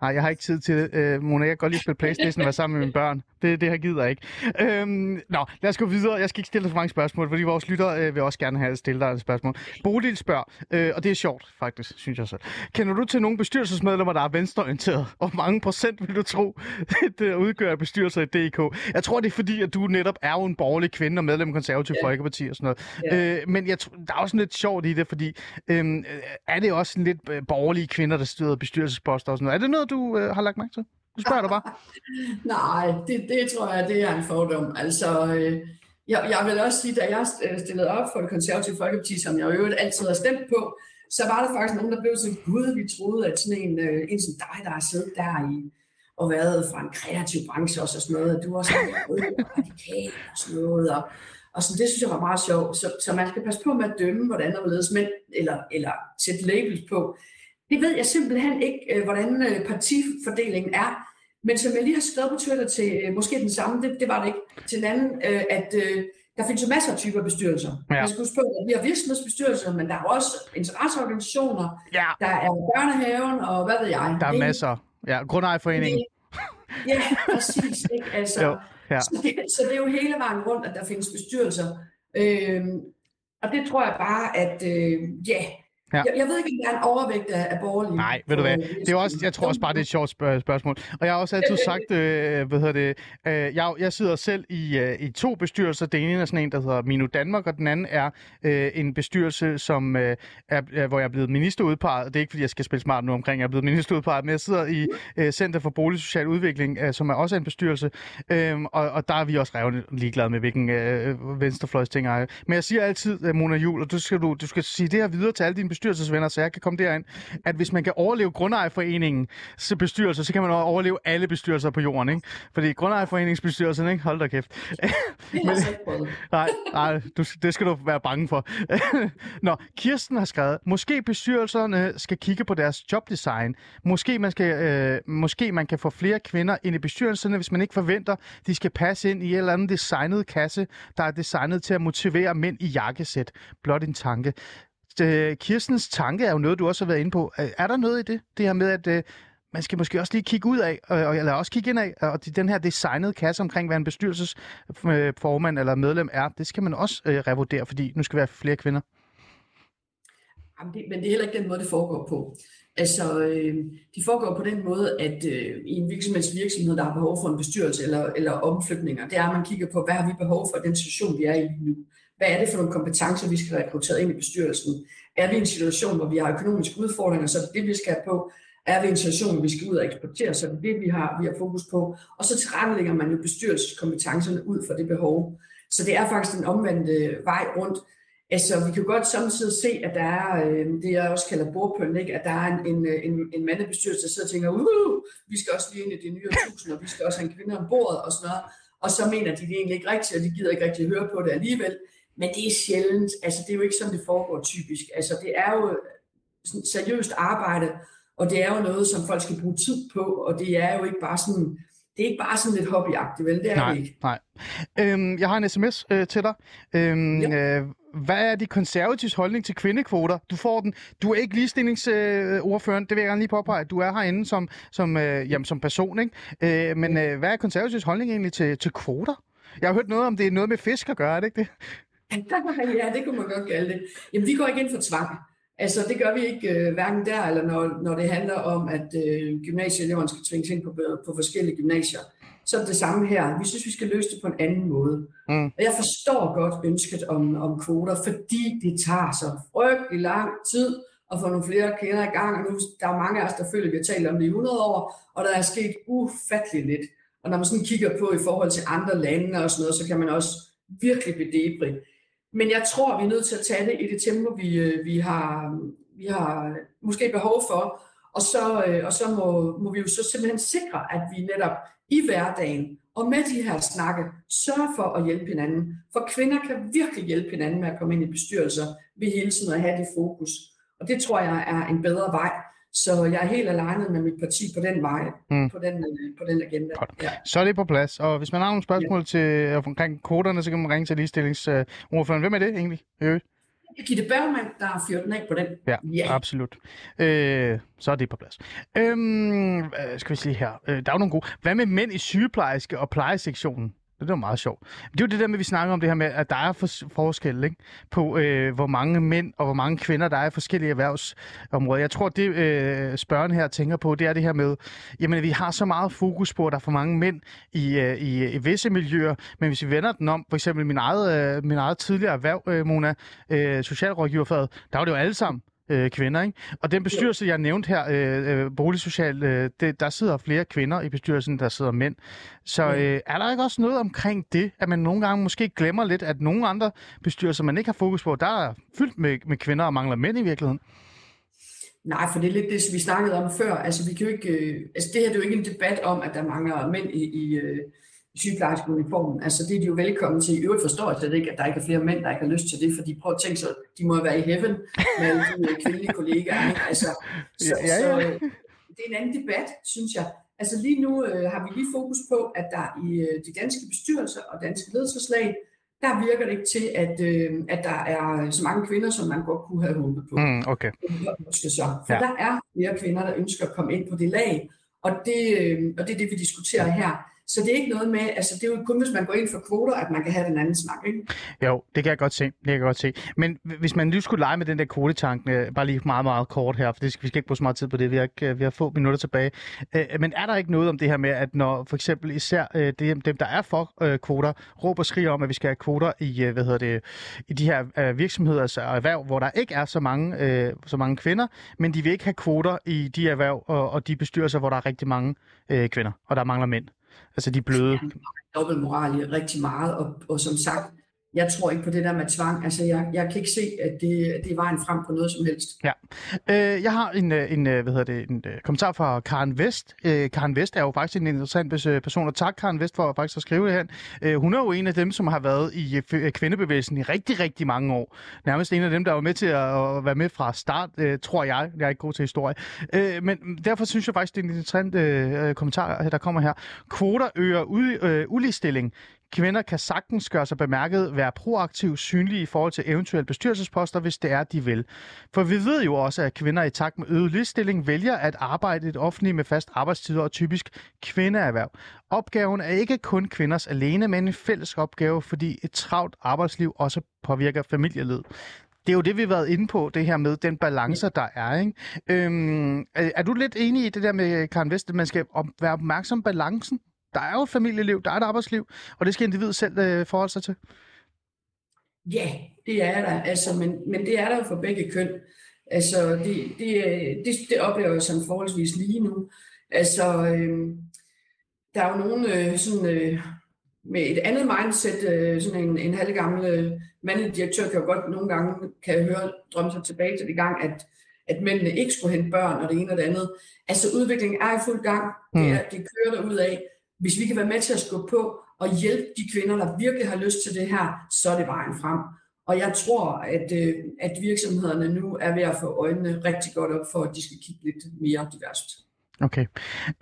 Nej, jeg har ikke tid til det. Øh, Mona, jeg kan godt lide at spille Playstation og være sammen med mine børn. Det, det her gider jeg ikke. Øhm, nå, lad os gå videre. Jeg skal ikke stille dig for mange spørgsmål, fordi vores lyttere øh, vil også gerne have stille dig et spørgsmål. Bodil spørger, øh, og det er sjovt faktisk, synes jeg selv. Kender du til nogle bestyrelsesmedlemmer, der er venstreorienteret? Og hvor mange procent vil du tro, *laughs* det udgør bestyrelser i DK? Jeg tror, det er fordi, at du netop er jo en borgerlig kvinde og medlem af Konservativ Ja. Folkeparti og sådan noget. Øh, men jeg, der er også lidt sjovt i det, fordi øh, er det også en lidt øh, borgerlige kvinder, der styrer bestyrelsesposter og sådan noget? Er det noget, du øh, har lagt mærke til? Du spørger du bare. *laughs* Nej, det, det tror jeg, det er en fordom. Altså, øh, jeg, jeg vil også sige, da jeg øh, stillede op for det konservative folkeparti, som jeg jo øvrigt altid har stemt på, så var der faktisk nogen, der blev så gud, vi troede, at sådan en, øh, en som dig, der har siddet der i og været fra en kreativ branche også og sådan noget, at du også er rød og radikal og sådan noget, og, og sådan, det synes jeg var meget sjovt. Så, så man skal passe på med at dømme, hvordan der ledes mænd, eller, eller sætte labels på. Det ved jeg simpelthen ikke, øh, hvordan øh, partifordelingen er. Men som jeg lige har skrevet på Twitter til øh, måske den samme, det, det var det ikke, til den anden, at der findes jo masser af typer bestyrelser. Ja. Man skal huske på, at vi har virksomhedsbestyrelser, men der er også interesseorganisationer, Ja, der er børnehaven, og hvad ved jeg. der er masser. Ja, Grundejerforeningen. Ja, præcis. Ikke? *laughs* Altså, Jo, ja. så, det, så det er jo hele vejen rundt, at der findes bestyrelser. Øhm, og det tror jeg bare, at øh, ja, Ja. Jeg, jeg ved ikke, om der er en overvægt af, af borgerlige. Nej, ved du hvad? Det er også, jeg tror også bare, det er et sjovt spørg- spørgsmål. Og jeg har også altid sagt, øh, hvad hedder det, øh, jeg, jeg sidder selv i, øh, i to bestyrelser. Den ene er sådan en, der hedder Minu Danmark, og den anden er øh, en bestyrelse, som øh, er, hvor jeg er blevet ministerudpeget. Det er ikke, fordi jeg skal spille smart nu omkring, jeg er blevet ministerudpeget, men jeg sidder i øh, Center for Boligsocial Udvikling, øh, som er også en bestyrelse. Øh, og, og der er vi også revne ligeglade med, hvilken øh, venstrefløjsting er. Men jeg siger altid, øh, Mona Jul, og du skal, du, du skal sige det her videre til alle dine bestyrelsesvenner, så jeg kan komme derind, at hvis man kan overleve Grundejerforeningen bestyrelse, så kan man også overleve alle bestyrelser på jorden, ikke? Fordi Grundejerforeningsbestyrelsen, ikke? Hold da kæft. Jeg altså. Nej, nej du, det skal du være bange for. *laughs* Nå, Kirsten har skrevet, måske bestyrelserne skal kigge på deres jobdesign. Måske man, skal, øh, måske man kan få flere kvinder ind i bestyrelserne, hvis man ikke forventer, de skal passe ind i en eller anden designet kasse, der er designet til at motivere mænd i jakkesæt. Blot en tanke. Øh, Kirstens tanke er jo noget, du også har været inde på. Øh, er der noget i det? Det her med, at øh, man skal måske også lige kigge ud af, øh, eller også kigge ind af, og den her designede kasse omkring, hvad en bestyrelsesformand øh, eller medlem er, det skal man også øh, revurdere, fordi nu skal være flere kvinder. Jamen, det, men det er heller ikke den måde, det foregår på. Altså, øh, de foregår på den måde, at øh, i en virksomheds virksomhed, der har behov for en bestyrelse eller, eller omflytninger, det er, at man kigger på, hvad har vi behov for i den situation, vi er i nu. Hvad er det for nogle kompetencer, vi skal rekruttere ind i bestyrelsen? Er vi i en situation, hvor vi har økonomiske udfordringer, så er det det, vi skal have på? er det en situation, vi skal ud og eksportere, så det er det, vi har, vi har fokus på. Og så tilrettelægger man jo bestyrelseskompetencerne ud fra det behov. Så det er faktisk en omvendt øh, vej rundt. Altså, vi kan godt samtidig se, at der er øh, det, jeg også kalder bordpøn, ikke? at der er en, en, øh, en, en mandebestyrelse, der sidder og tænker, uh, vi skal også lige ind i det nye tusind, og vi skal også have en kvinde om bordet og sådan noget. Og så mener de det egentlig ikke rigtigt, og de gider ikke rigtig høre på det alligevel. Men det er sjældent. Altså, det er jo ikke sådan, det foregår typisk. Altså, det er jo sådan seriøst arbejde, og det er jo noget, som folk skal bruge tid på, og det er jo ikke bare sådan det er ikke bare sådan lidt hobbyagtigt, vel? Det er nej, det ikke. Nej. Øhm, jeg har en sms øh, til dig. Øhm, øh, hvad er de konservatives holdning til kvindekvoter? Du får den. Du er ikke ligestillingsordføreren, øh, det vil jeg gerne lige påpege. Du er herinde som, som, øh, jamen, som person, ikke? Øh, men øh, hvad er konservatives holdning egentlig til, til kvoter? Jeg har hørt noget om, det er noget med fisk at gøre, er det ikke det? *laughs* ja, det kunne man godt kalde det. Jamen, vi går ikke ind for tvang. Altså, det gør vi ikke øh, hverken der, eller når, når det handler om, at øh, gymnasieeleverne skal tvinges ind på, på forskellige gymnasier. Så er det det samme her. Vi synes, vi skal løse det på en anden måde. Mm. Og jeg forstår godt ønsket om, om kvoter, fordi det tager så frygtelig lang tid at få nogle flere kvinder i gang. Og nu, der er mange af os, der føler, at vi har talt om det i 100 år, og der er sket ufatteligt lidt. Og når man sådan kigger på i forhold til andre lande og sådan noget, så kan man også virkelig blive debrig. Men jeg tror, vi er nødt til at tage det i det tempo, vi, øh, vi, har, vi har måske behov for. Og så, øh, og så må, må vi jo så simpelthen sikre, at vi netop i hverdagen og med de her snakke sørger for at hjælpe hinanden. For kvinder kan virkelig hjælpe hinanden med at komme ind i bestyrelser ved hele tiden at have det fokus. Og det tror jeg er en bedre vej. Så jeg er helt alene med mit parti på den vej, mm. på, den, øh, på den agenda. Ja. Så er det på plads. Og hvis man har nogle spørgsmål ja. til, øh, omkring koderne, så kan man ringe til ligestillingsordføreren. Hvem er det egentlig? Øh. Gitte Bergman, der har fyret den af på den. Ja, ja. absolut. Øh, så er det på plads. Øhm, skal vi se her. Øh, der er jo nogle gode. Hvad med mænd i sygeplejerske og plejesektionen? Det var meget sjovt. Det er jo det der med, at vi snakker om det her med, at der er for, forskel ikke? på, øh, hvor mange mænd og hvor mange kvinder, der er i forskellige erhvervsområder. Jeg tror, det øh, spørgen her tænker på, det er det her med, jamen vi har så meget fokus på, at der er for mange mænd i, øh, i, i visse miljøer, men hvis vi vender den om, for eksempel min eget, øh, min eget tidligere erhverv, øh, Mona, øh, socialrådgiverfaget, der var det jo alle sammen øh, kvinder. Ikke? Og den bestyrelse, jeg nævnte her, øh, øh, Boligsocial, øh, det, der sidder flere kvinder i bestyrelsen, der sidder mænd. Så øh, er der ikke også noget omkring det, at man nogle gange måske glemmer lidt, at nogle andre bestyrelser, man ikke har fokus på, der er fyldt med, med kvinder og mangler mænd i virkeligheden? Nej, for det er lidt det, vi snakkede om før. Altså, vi kan jo ikke, øh, altså det her det er jo ikke en debat om, at der mangler mænd i, i, øh, sygeplejerskeuniformen. Altså det er de jo velkommen til. I øvrigt forstår jeg slet ikke, at der ikke er flere mænd, der ikke har lyst til det, fordi prøv at tænke sig, de må være i heaven med alle de øh, kvindelige kollegaer. Altså, *laughs* så, ja, ja, ja. så øh, det er en anden debat, synes jeg. Altså lige nu øh, har vi lige fokus på, at der i øh, de danske bestyrelser og danske ledelseslag, der virker det ikke til, at, øh, at der er så mange kvinder, som man godt kunne have håbet på. Mm, okay. Så. For ja. der er flere kvinder, der ønsker at komme ind på det lag, og det, øh, og det er det, vi diskuterer her. Så det er ikke noget med, altså det er jo kun, hvis man går ind for kvoter, at man kan have den anden snak, ikke? Jo, det kan jeg godt se. Det kan jeg godt se. Men hvis man nu skulle lege med den der kvotetank, øh, bare lige meget, meget kort her, for det skal, vi skal ikke bruge så meget tid på det, vi har, øh, vi har få minutter tilbage. Øh, men er der ikke noget om det her med, at når for eksempel især dem, der er for kvoter, råber og skriger om, at vi skal have kvoter i, hvad hedder det, i de her virksomheder og altså erhverv, hvor der ikke er så mange, så mange kvinder, men de vil ikke have kvoter i de erhverv og, og de bestyrelser, hvor der er rigtig mange kvinder, og der mangler mænd. Altså de bløde... Dobbeltmoral rigtig meget, og, og som sagt, jeg tror ikke på det der med tvang. Altså, jeg, jeg kan ikke se, at det, det er vejen frem på noget som helst. Ja. Øh, jeg har en, øh, en, øh, hvad hedder det, en øh, kommentar fra Karen Vest. Øh, Karen Vest er jo faktisk en interessant person, og tak Karen Vest for faktisk at skrive det her. Øh, hun er jo en af dem, som har været i kvindebevægelsen i rigtig, rigtig mange år. Nærmest en af dem, der var med til at, at være med fra start, øh, tror jeg. Jeg er ikke god til historie. Øh, men derfor synes jeg faktisk, det er en interessant øh, kommentar, der kommer her. Kvoter øger ud, øh, uligstilling. Kvinder kan sagtens gøre sig bemærket, være proaktivt synlige i forhold til eventuelle bestyrelsesposter, hvis det er, de vil. For vi ved jo også, at kvinder i takt med øget ligestilling vælger at arbejde i det offentlige med fast arbejdstider og typisk kvindeerhverv. Opgaven er ikke kun kvinders alene, men en fælles opgave, fordi et travlt arbejdsliv også påvirker familielivet det er jo det, vi har været inde på, det her med den balance, der er. Ikke? Øhm, er, er du lidt enig i det der med, Karen Vest, at man skal være opmærksom på balancen? Der er jo et familieliv, der er et arbejdsliv, og det skal individet selv øh, forholde sig til. Ja, det er der, altså, men, men det er der jo for begge køn. Altså, det, det, det, det oplever jeg som forholdsvis lige nu. Altså, øh, der er jo nogen øh, sådan, øh, med et andet mindset, øh, sådan en, en halvgammel øh, mandlig direktør kan jo godt nogle gange, kan jeg høre, drømme sig tilbage til det gang, at, at mændene ikke skulle hente børn og det ene og det andet. Altså udviklingen er i fuld gang. Mm. Det, er, det kører der ud af. Hvis vi kan være med til at skubbe på og hjælpe de kvinder, der virkelig har lyst til det her, så er det vejen frem. Og jeg tror, at, øh, at virksomhederne nu er ved at få øjnene rigtig godt op for, at de skal kigge lidt mere diverst. Okay.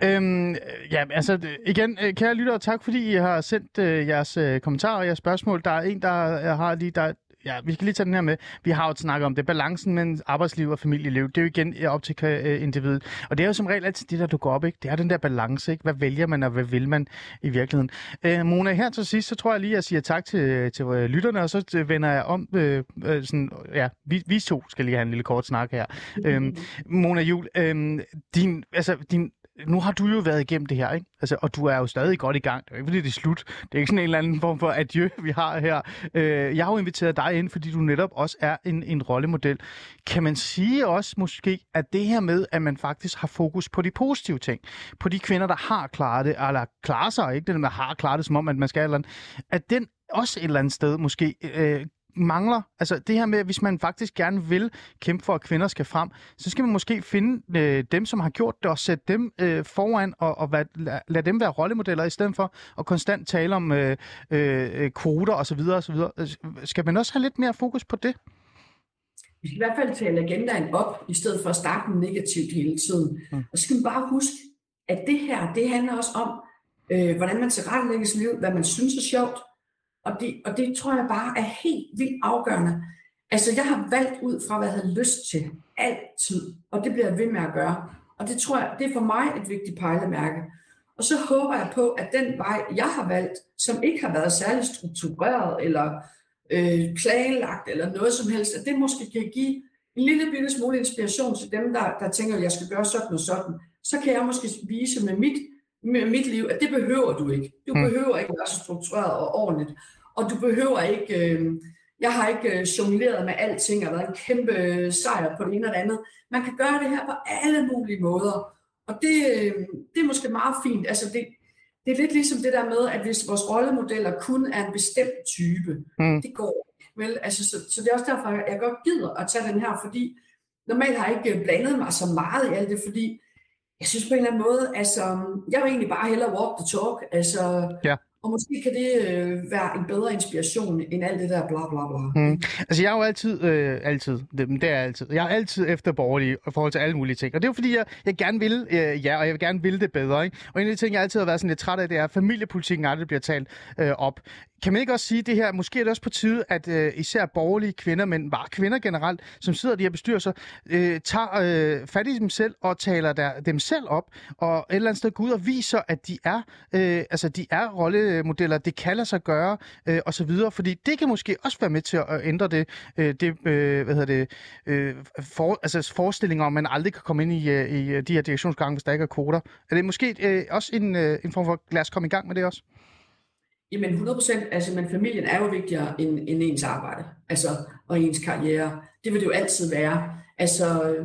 Øhm, ja, altså igen, øh, kære lyttere, tak fordi I har sendt øh, jeres øh, kommentarer og jeres spørgsmål. Der er en, der øh, har lige, der, Ja, vi skal lige tage den her med. Vi har jo snakket om det, balancen mellem arbejdsliv og familieliv. Det er jo igen øh, op til øh, individet. Og det er jo som regel altid det, der du går op. Ikke? Det er den der balance. Ikke? Hvad vælger man, og hvad vil man i virkeligheden? Øh, Mona, her til sidst, så tror jeg lige, at jeg siger tak til, til øh, lytterne, og så vender jeg om. Øh, øh, sådan, ja, vi, vi to skal lige have en lille kort snak her. Uh, Mona Jul, øh, din, altså, din nu har du jo været igennem det her, ikke? Altså, og du er jo stadig godt i gang. Det er ikke, fordi det er slut. Det er ikke sådan en eller anden form for adieu, vi har her. Øh, jeg har jo inviteret dig ind, fordi du netop også er en, en rollemodel. Kan man sige også måske, at det her med, at man faktisk har fokus på de positive ting, på de kvinder, der har klaret det, eller klarer sig, ikke det, der med har klaret det, som om, at man skal eller andet, at den også et eller andet sted måske øh, mangler. Altså det her med, at hvis man faktisk gerne vil kæmpe for, at kvinder skal frem, så skal man måske finde øh, dem, som har gjort det, og sætte dem øh, foran, og, og lade lad, lad dem være rollemodeller, i stedet for at konstant tale om øh, øh, kvoter osv. osv. Skal man også have lidt mere fokus på det? Vi skal i hvert fald tale agendaen op, i stedet for at starte negativt hele tiden. Mm. Og så skal man bare huske, at det her, det handler også om, øh, hvordan man tilrettelægger sit liv, hvad man synes er sjovt, og det, og det tror jeg bare er helt vildt afgørende. Altså, jeg har valgt ud fra, hvad jeg havde lyst til. Altid. Og det bliver jeg ved med at gøre. Og det tror jeg, det er for mig et vigtigt pejlemærke. Og så håber jeg på, at den vej, jeg har valgt, som ikke har været særlig struktureret eller øh, planlagt eller noget som helst, at det måske kan give en lille bitte smule inspiration til dem, der, der tænker, at jeg skal gøre sådan og sådan. Så kan jeg måske vise med mit, mit liv, at det behøver du ikke. Du mm. behøver ikke være så struktureret og ordentligt. Og du behøver ikke, øh, jeg har ikke øh, jongleret med alting og været en kæmpe øh, sejr på det ene og det andet. Man kan gøre det her på alle mulige måder. Og det, øh, det er måske meget fint. Altså det, det er lidt ligesom det der med, at hvis vores rollemodeller kun er en bestemt type, mm. det går vel? Altså, så, så det er også derfor, jeg godt gider at tage den her, fordi normalt har jeg ikke blandet mig så meget i alt det, fordi jeg synes på en eller anden måde, altså, jeg vil egentlig bare hellere walk the talk. Altså, ja. Og måske kan det øh, være en bedre inspiration end alt det der bla bla bla. Mm. Altså jeg er jo altid, øh, altid, det, det er altid, jeg er altid efter borgerlige i forhold til alle mulige ting. Og det er jo fordi, jeg, jeg gerne vil, øh, ja, og jeg vil gerne vil det bedre. Ikke? Og en af de ting, jeg altid har været sådan lidt træt af, det er, at familiepolitikken aldrig bliver talt øh, op. Kan man ikke også sige det her, måske er det også på tide, at øh, især borgerlige kvinder, men bare kvinder generelt, som sidder i de her bestyrelser, øh, tager øh, fat i dem selv og taler der, dem selv op, og et eller andet sted går ud og viser, at de er, øh, altså, de er rollemodeller, det kan lade sig gøre, øh, og så videre, fordi det kan måske også være med til at ændre det, øh, det øh, hvad hedder det, øh, for, altså forestillinger om, at man aldrig kan komme ind i, øh, i øh, de her direktionsgange, hvis der ikke er kvoter. Er det måske øh, også en, øh, en form for, lad os komme i gang med det også? Jamen 100 procent, altså, men familien er jo vigtigere end, end ens arbejde, altså, og ens karriere. Det vil det jo altid være. Altså,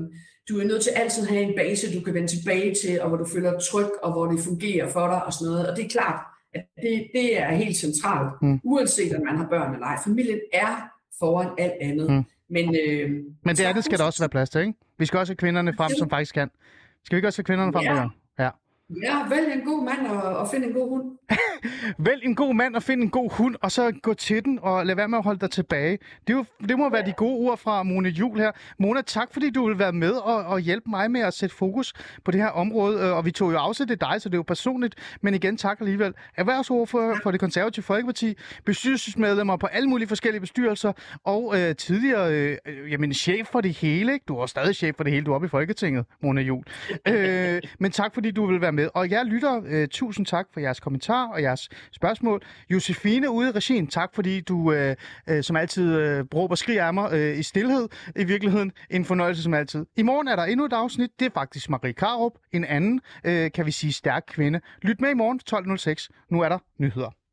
du er nødt til altid at have en base, du kan vende tilbage til, og hvor du føler tryg, og hvor det fungerer for dig, og sådan noget. Og det er klart, at det, det er helt centralt, mm. uanset om man har børn eller ej. Familien er foran alt andet. Mm. Men, øh, Men det andet skal der også være plads til, ikke? Vi skal også have kvinderne frem, som faktisk kan. Skal vi ikke også have kvinderne frem? Ja. Ja. Ja, vælg en god mand og, og find en god hund. *laughs* vælg en god mand og find en god hund, og så gå til den, og lad være med at holde dig tilbage. Det, er jo, det må være de gode ord fra Mona Jul her. Mona, tak fordi du vil være med og, og hjælpe mig med at sætte fokus på det her område. Øh, og vi tog jo afsæt til dig, så det er jo personligt. Men igen, tak alligevel. Erhvervsordfører for det konservative Folkeparti, bestyrelsesmedlemmer på alle mulige forskellige bestyrelser, og øh, tidligere øh, jamen, chef for det hele. Ikke? Du er stadig chef for det hele, du er oppe i Folketinget, Mona Jul. øh, men tak fordi du vil være med. Og jeg lytter, øh, tusind tak for jeres kommentar og jeres spørgsmål. Josefine ude i regien, tak fordi du øh, øh, som altid øh, råber skrig af mig øh, i stillhed. I virkeligheden en fornøjelse som altid. I morgen er der endnu et afsnit. Det er faktisk Marie Karup, en anden, øh, kan vi sige, stærk kvinde. Lyt med i morgen 12.06. Nu er der nyheder.